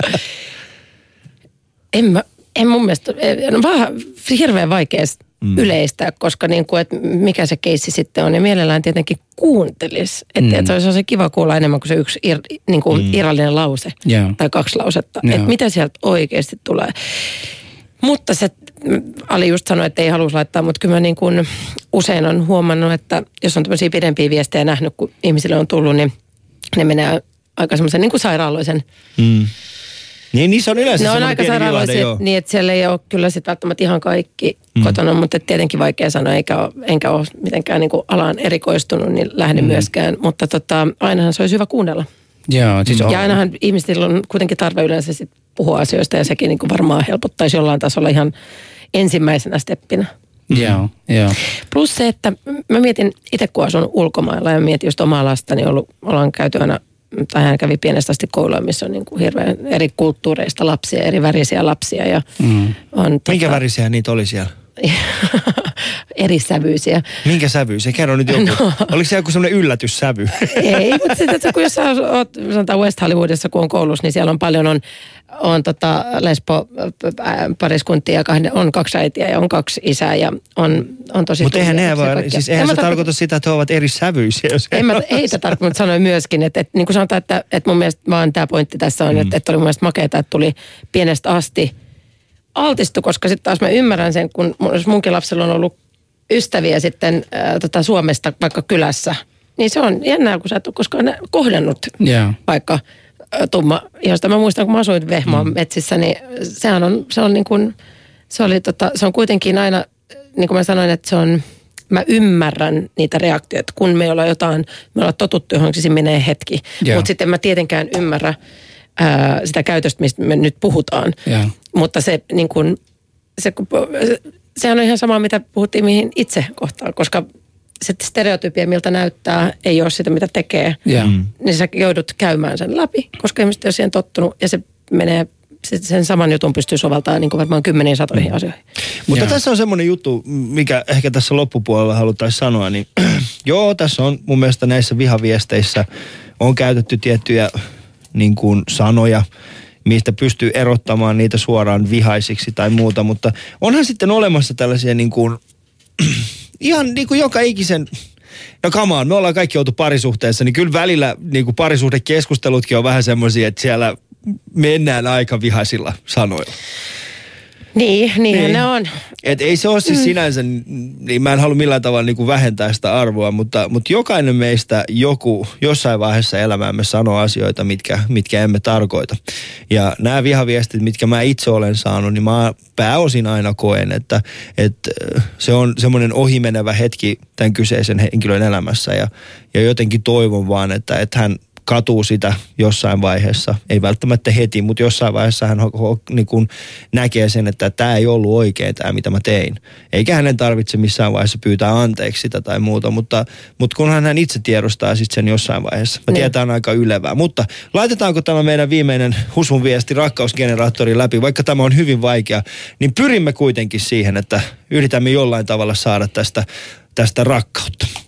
En mä, en mun mielestä, no vähän hirveän vaikea mm. yleistää, koska niin kuin, että mikä se keissi sitten on. Ja mielellään tietenkin kuuntelisi. Että Mm. mm. se olisi se kiva kuulla enemmän kuin se yksi ir, niin kuin mm. irrallinen lause Joo. tai kaksi lausetta. Joo. Että mitä sieltä oikeasti tulee. Mutta se, Ali just sanoi, että ei halus laittaa, mutta kyllä mä niin kuin usein on huomannut, että jos on tämmöisiä pidempiä viestejä nähnyt, kun ihmisille on tullut, niin ne menee aika semmoisen niin kuin sairaaloisen Mm. Niin, niissä on yleensä ne on aika joo. niin että siellä ei ole kyllä sit välttämättä ihan kaikki mm. kotona, mutta tietenkin vaikea sanoa, eikä ole, enkä ole mitenkään niin kuin alaan erikoistunut, niin lähde mm. myöskään. Mutta tota, ainahan se olisi hyvä kuunnella. Joo, siis on. Ja ainahan ihmisillä on kuitenkin tarve yleensä sit puhua asioista ja sekin niin kuin varmaan helpottaisi jollain tasolla ihan ensimmäisenä steppinä. Joo, joo. Plus se, että mä mietin itse kun asun ulkomailla ja mietin just omaa lastani, ollut, ollaan käyty aina, tai hän kävi pienestä asti koulua, missä on niin kuin hirveän eri kulttuureista lapsia, eri värisiä lapsia. Ja Mm. on, Minkä tota, värisiä niitä oli siellä? [LAUGHS] eri sävyisiä. Minkä sävy? Se kerro nyt joku. No. Oliko se joku semmoinen yllätyssävy? [LAUGHS] Ei, mutta sitten, että kun jos oot, sanotaan West Hollywoodissa, kun on koulussa, niin siellä on paljon on, on tota lesbo ää, pariskuntia, on kaksi äitiä ja on kaksi isää ja on, on tosi... Mutta eihän ne kaikkea. siis eihän se tarkoita- tarkoita sitä, että he ovat eri sävyisiä. Jos En mä ovat- heitä tarkoita, mutta sanoin myöskin, että, että niin kuin sanotaan, että, että mun mielestä vaan tämä pointti tässä on, mm. että, että oli mun mielestä makeata, että tuli pienestä asti altistu, koska sitten taas mä ymmärrän sen, kun mun, jos munkin lapsella on ollut ystäviä sitten ää, tota Suomesta vaikka kylässä, niin se on jännää, kun sä et ole koskaan kohdannut Joo. vaikka ää, tumma, josta mä muistan, kun mä asuin Vehmaan mm. metsissä, niin sehän on, se on niin kuin, se oli tota, se on kuitenkin aina, niin kuin mä sanoin, että se on, mä ymmärrän niitä reaktioita, kun me ollaan jotain, me ollaan totuttu johonkin, se menee hetki. Joo. Mutta sitten mä tietenkään ymmärrä ää, sitä käytöstä, mistä me nyt puhutaan. Joo. Mutta se niin kuin, se, kun- sehän on ihan sama, mitä puhuttiin mihin itse kohtaan, koska se stereotypia, miltä näyttää, ei ole sitä, mitä tekee. Joo. Mm. Niin sä joudut käymään sen läpi, koska ihmiset ei ole siihen tottunut ja se menee, se- sen saman jutun pystyy soveltamaan niin kuin varmaan kymmeniin satoihin Mm. asioihin. Mutta Joo. tässä on semmoinen juttu, mikä ehkä tässä loppupuolella haluttaisiin sanoa, niin [CLEARS THROAT] joo, tässä on mun mielestä näissä vihaviesteissä on käytetty tiettyjä niin kuin sanoja, mistä pystyy erottamaan niitä suoraan vihaisiksi tai muuta, mutta onhan sitten olemassa tällaisia niin kuin, [CLEARS THROAT] ihan niin kuin joka ikisen No come on, me ollaan kaikki oltu parisuhteessa, niin kyllä välillä niin kuin parisuhdekeskustelutkin on vähän semmoisia, että siellä mennään aika vihaisilla sanoilla. Niin, niinhän Niin. ne on. Et ei se ole siis mm. sinänsä, niin mä en halua millään tavalla niin kuin vähentää sitä arvoa, mutta, mutta jokainen meistä joku jossain vaiheessa elämäämme sanoo asioita, mitkä, mitkä emme tarkoita. Ja nämä vihaviestit, mitkä mä itse olen saanut, niin mä pääosin aina koen, että, että se on semmoinen ohimenevä hetki tämän kyseisen henkilön elämässä ja, ja jotenkin toivon vaan, että, että hän katuu sitä jossain vaiheessa, ei välttämättä heti, mutta jossain vaiheessa hän niin kuin näkee sen, että tämä ei ollut oikein tämä, mitä mä tein. Eikä hänen tarvitse missään vaiheessa pyytää anteeksi sitä tai muuta, mutta, mutta kunhan hän itse tiedostaa sitten sen jossain vaiheessa. Mä Niin. tiedän, on aika ylevää. Mutta laitetaanko tämä meidän viimeinen husun viesti rakkausgeneraattori läpi, vaikka tämä on hyvin vaikea, niin pyrimme kuitenkin siihen, että yritämme jollain tavalla saada tästä, tästä rakkautta.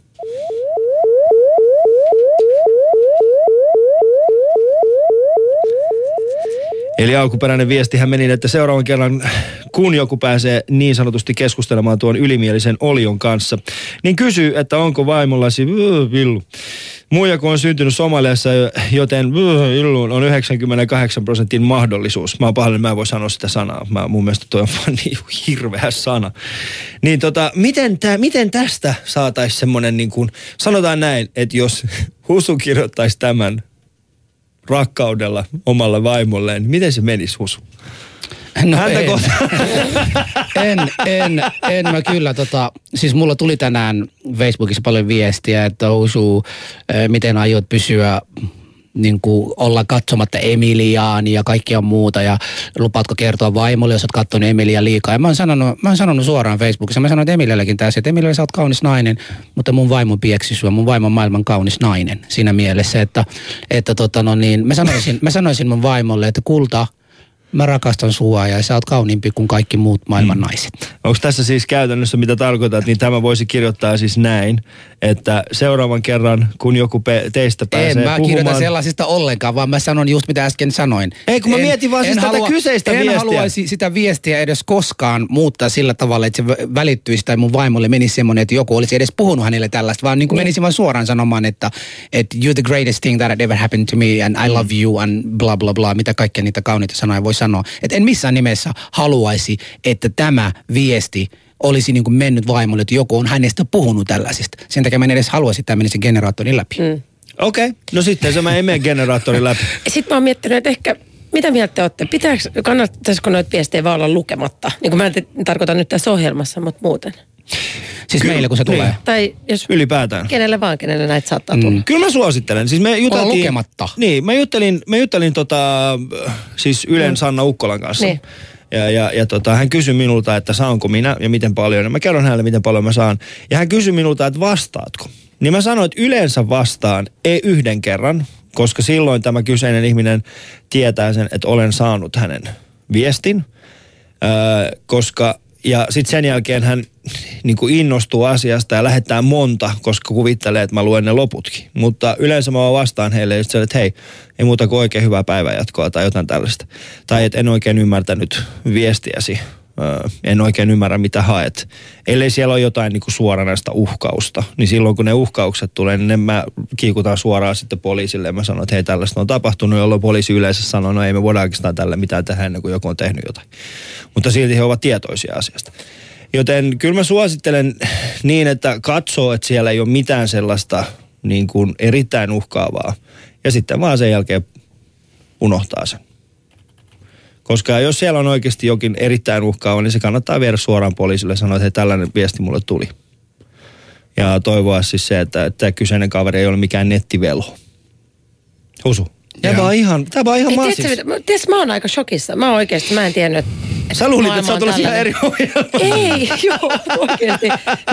Eli alkuperäinen viestihän meni, että seuraavan kerran, kun joku pääsee niin sanotusti keskustelemaan tuon ylimielisen olion kanssa, niin kysyy, että onko vaimollasi "Vyö, villu. Muija, kun on syntynyt Somaliassa, joten "Vyö, villuun on 98 prosentin mahdollisuus. Mä oon pahoillani, mä en voi sanoa sitä sanaa. Mä, mun mielestä toi on vaan [LAUGHS] niin hirveä sana. Niin tota, miten, tää, miten tästä saataisiin semmonen niin kuin, sanotaan näin, että jos [LAUGHS] Husu kirjoittaisi tämän rakkaudella omalle vaimolleen, niin miten se menisi Husu? No Häntä en. [LAUGHS] en, en, en mä kyllä tota, siis mulla tuli tänään Facebookissa paljon viestiä, että Ousu, eh, miten aiot pysyä niin kuin olla katsomatta Emiliaan ja kaikkia muuta. Ja lupaatko kertoa vaimolle, jos oot katsonut Emilia liikaa. Ja mä oon sanonut, mä oon sanonut suoraan Facebookissa, mä sanoin Emiliallekin tässä, että Emilia sä oot kaunis nainen, mutta mun vaimo pieksi sua, mun vaimo on maailman kaunis nainen siinä mielessä, että, että tota no niin, mä sanoisin, mä sanoisin mun vaimolle, että kulta, mä rakastan sua ja sä oot kauniimpi kuin kaikki muut maailman naiset. Onko tässä siis käytännössä, mitä tarkoitat, niin tämä voisi kirjoittaa siis näin, että seuraavan kerran, kun joku pe- teistä pääsee En mä puhumaan... kirjoita sellaisista ollenkaan, vaan mä sanon just mitä äsken sanoin. Ei, kun mä mietin vaan siis tätä kyseistä en viestiä. haluaisi sitä viestiä edes koskaan muuttaa sillä tavalla, että se vä- välittyisi tai mun vaimolle menisi semmoinen, että joku olisi edes puhunut hänelle tällaista, vaan niin kuin menisi vaan suoraan sanomaan, että, että you're the greatest thing that ever happened to me and I love you and bla bla bla, mitä kaikkia niitä kauniita sanoja voi sanoa. Että en missään nimessä haluaisi, että tämä viesti olisi niin kuin mennyt vaimolle, että joku on hänestä puhunut tällaisista. Sen takia mä en edes haluaisi, että tämä menisi generaattorin läpi. Mm. Okei, okay. no sitten se mä ei mene generaattorin läpi. Sitten mä oon miettinyt, että ehkä, mitä mieltä te olette? Pitääkö, kannattaisiko noita viestejä vaan olla lukematta? Niin kuin mä en tarkoita nyt tässä ohjelmassa, mutta muuten. Siis meille, kun se tulee. Niin. Tai jos Ylipäätään. kenelle vaan, kenelle näitä saattaa tulla. Kyllä mä suosittelen. Siis me juteltiin... lukematta. Niin, mä juttelin, mä juttelin tota, siis Ylen Sanna Ukkolan kanssa. Niin. Ja, ja, ja tota, hän kysyi minulta, että saanko minä ja miten paljon. Ja mä kerron hänelle, miten paljon mä saan. Ja hän kysyi minulta, että vastaatko. Niin mä sanoin, että yleensä vastaan, ei yhden kerran, koska silloin tämä kyseinen ihminen tietää sen, että olen saanut hänen viestin. Öö, koska, ja sitten sen jälkeen hän niin kuin innostuu asiasta ja lähettää monta, koska kuvittelee, että mä luen ne loputkin. Mutta yleensä mä vastaan heille just että hei, ei muuta kuin oikein hyvää päivänjatkoa tai jotain tällaista. Tai että en oikein ymmärtänyt viestiäsi. En oikein ymmärrä, mitä haet. Ellei siellä ole jotain niin kuin suoranaista uhkausta, niin silloin kun ne uhkaukset tulee, niin mä kiikutan suoraan sitten poliisille ja mä sanon, että hei tällaista on tapahtunut, jolloin poliisi yleensä sanoo, no ei me voida oikeastaan tälle mitään tehdä ennen kuin joku on tehnyt jotain. Mutta silti he ovat tietoisia asiasta. Joten kyllä mä suosittelen niin, että katsoo, että siellä ei ole mitään sellaista niin kuin erittäin uhkaavaa. Ja sitten vaan sen jälkeen unohtaa sen. Koska jos siellä on oikeasti jokin erittäin uhkaava, niin se kannattaa viedä suoraan poliisille ja sanoa, että hei, tällainen viesti mulle tuli. Ja toivoa siis se, että että tämä kyseinen kaveri ei ole mikään nettivelho. Husu. Tämä on ihan, tämä on ihan Ei, masis. tiedätkö, mitä- tiedätkö, mä oon aika shokissa. Mä oon oikeasti, mä en tiennyt, että Sä luulit, että sä oot on ollut ihan eri ohjelma. Ei, [LAUGHS] joo, oikeasti.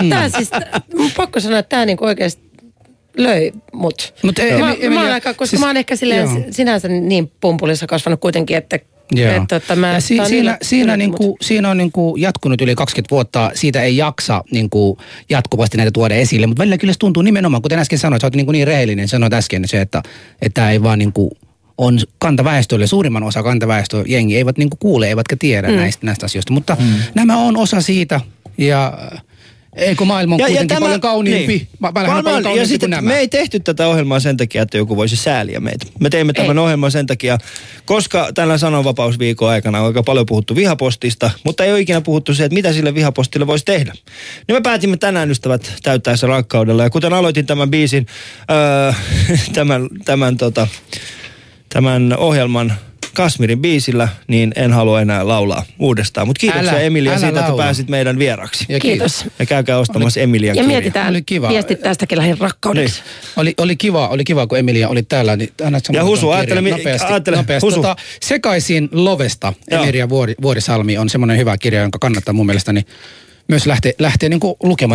Tää siis, mun pakko sanoa, että tää niinku oikeasti löi mut. Mut ei- mä, Emi- mä, oon aika, koska siis- mä oon ehkä silleen joo. sinänsä niin pumpulissa kasvanut kuitenkin, että Joo. että, että mä, ja si- siinä, siinä, yllätty mut. niinku, siinä on niinku jatkunut yli 20 vuotta. Siitä ei jaksa niinku jatkuvasti näitä tuoda esille. Mutta välillä kyllä se tuntuu nimenomaan, kuten äsken sanoit, sä oot niinku niin rehellinen. Sanoit äsken se, että tämä ei vaan niinku on kantaväestölle, suurimman osa kantaväestö jengi eivät niinku kuule, eivätkä tiedä mm. näistä, näistä asioista. Mutta mm. nämä on osa siitä ja eikö maailma on ja, kuitenkin paljon kauniimpi, niin. paljon, Varmaan, paljon ja sitten nämä. me ei tehty tätä ohjelmaa sen takia, että joku voisi sääliä meitä. Me teimme tämän Ei. ohjelman sen takia, koska tällä sananvapausviikon aikana on aika paljon puhuttu vihapostista, mutta ei ole ikinä puhuttu se, että mitä sille vihapostille voisi tehdä. Niin me päätimme tänään ystävät täyttää se rakkaudella. Ja kuten aloitin tämän biisin, öö, [LAUGHS] tämän, tämän, tota, tämän ohjelman Kasmirin biisillä, niin en halua enää laulaa uudestaan. Mutta kiitoksia Älä- Emilia älä siitä, että laula. pääsit meidän vieraksi. Ja Kiitos. Ja käykää ostamassa Emilian Ja kirjaa. mietitään Oli kiva. viestit tästäkin lähin rakkaudeksi. Niin. Oli, oli, kiva, oli kiva, kun Emilia oli täällä. Niin Ja Husu, ajattele mi- nopeasti, ajattele, nopeasti. Husu. Tota, sekaisin Lovesta, Joo. Emilia Vuori, Vuorisalmi on semmoinen hyvä kirja, jonka kannattaa mun mielestäni myös lähteä, lähteä niin lukemaan.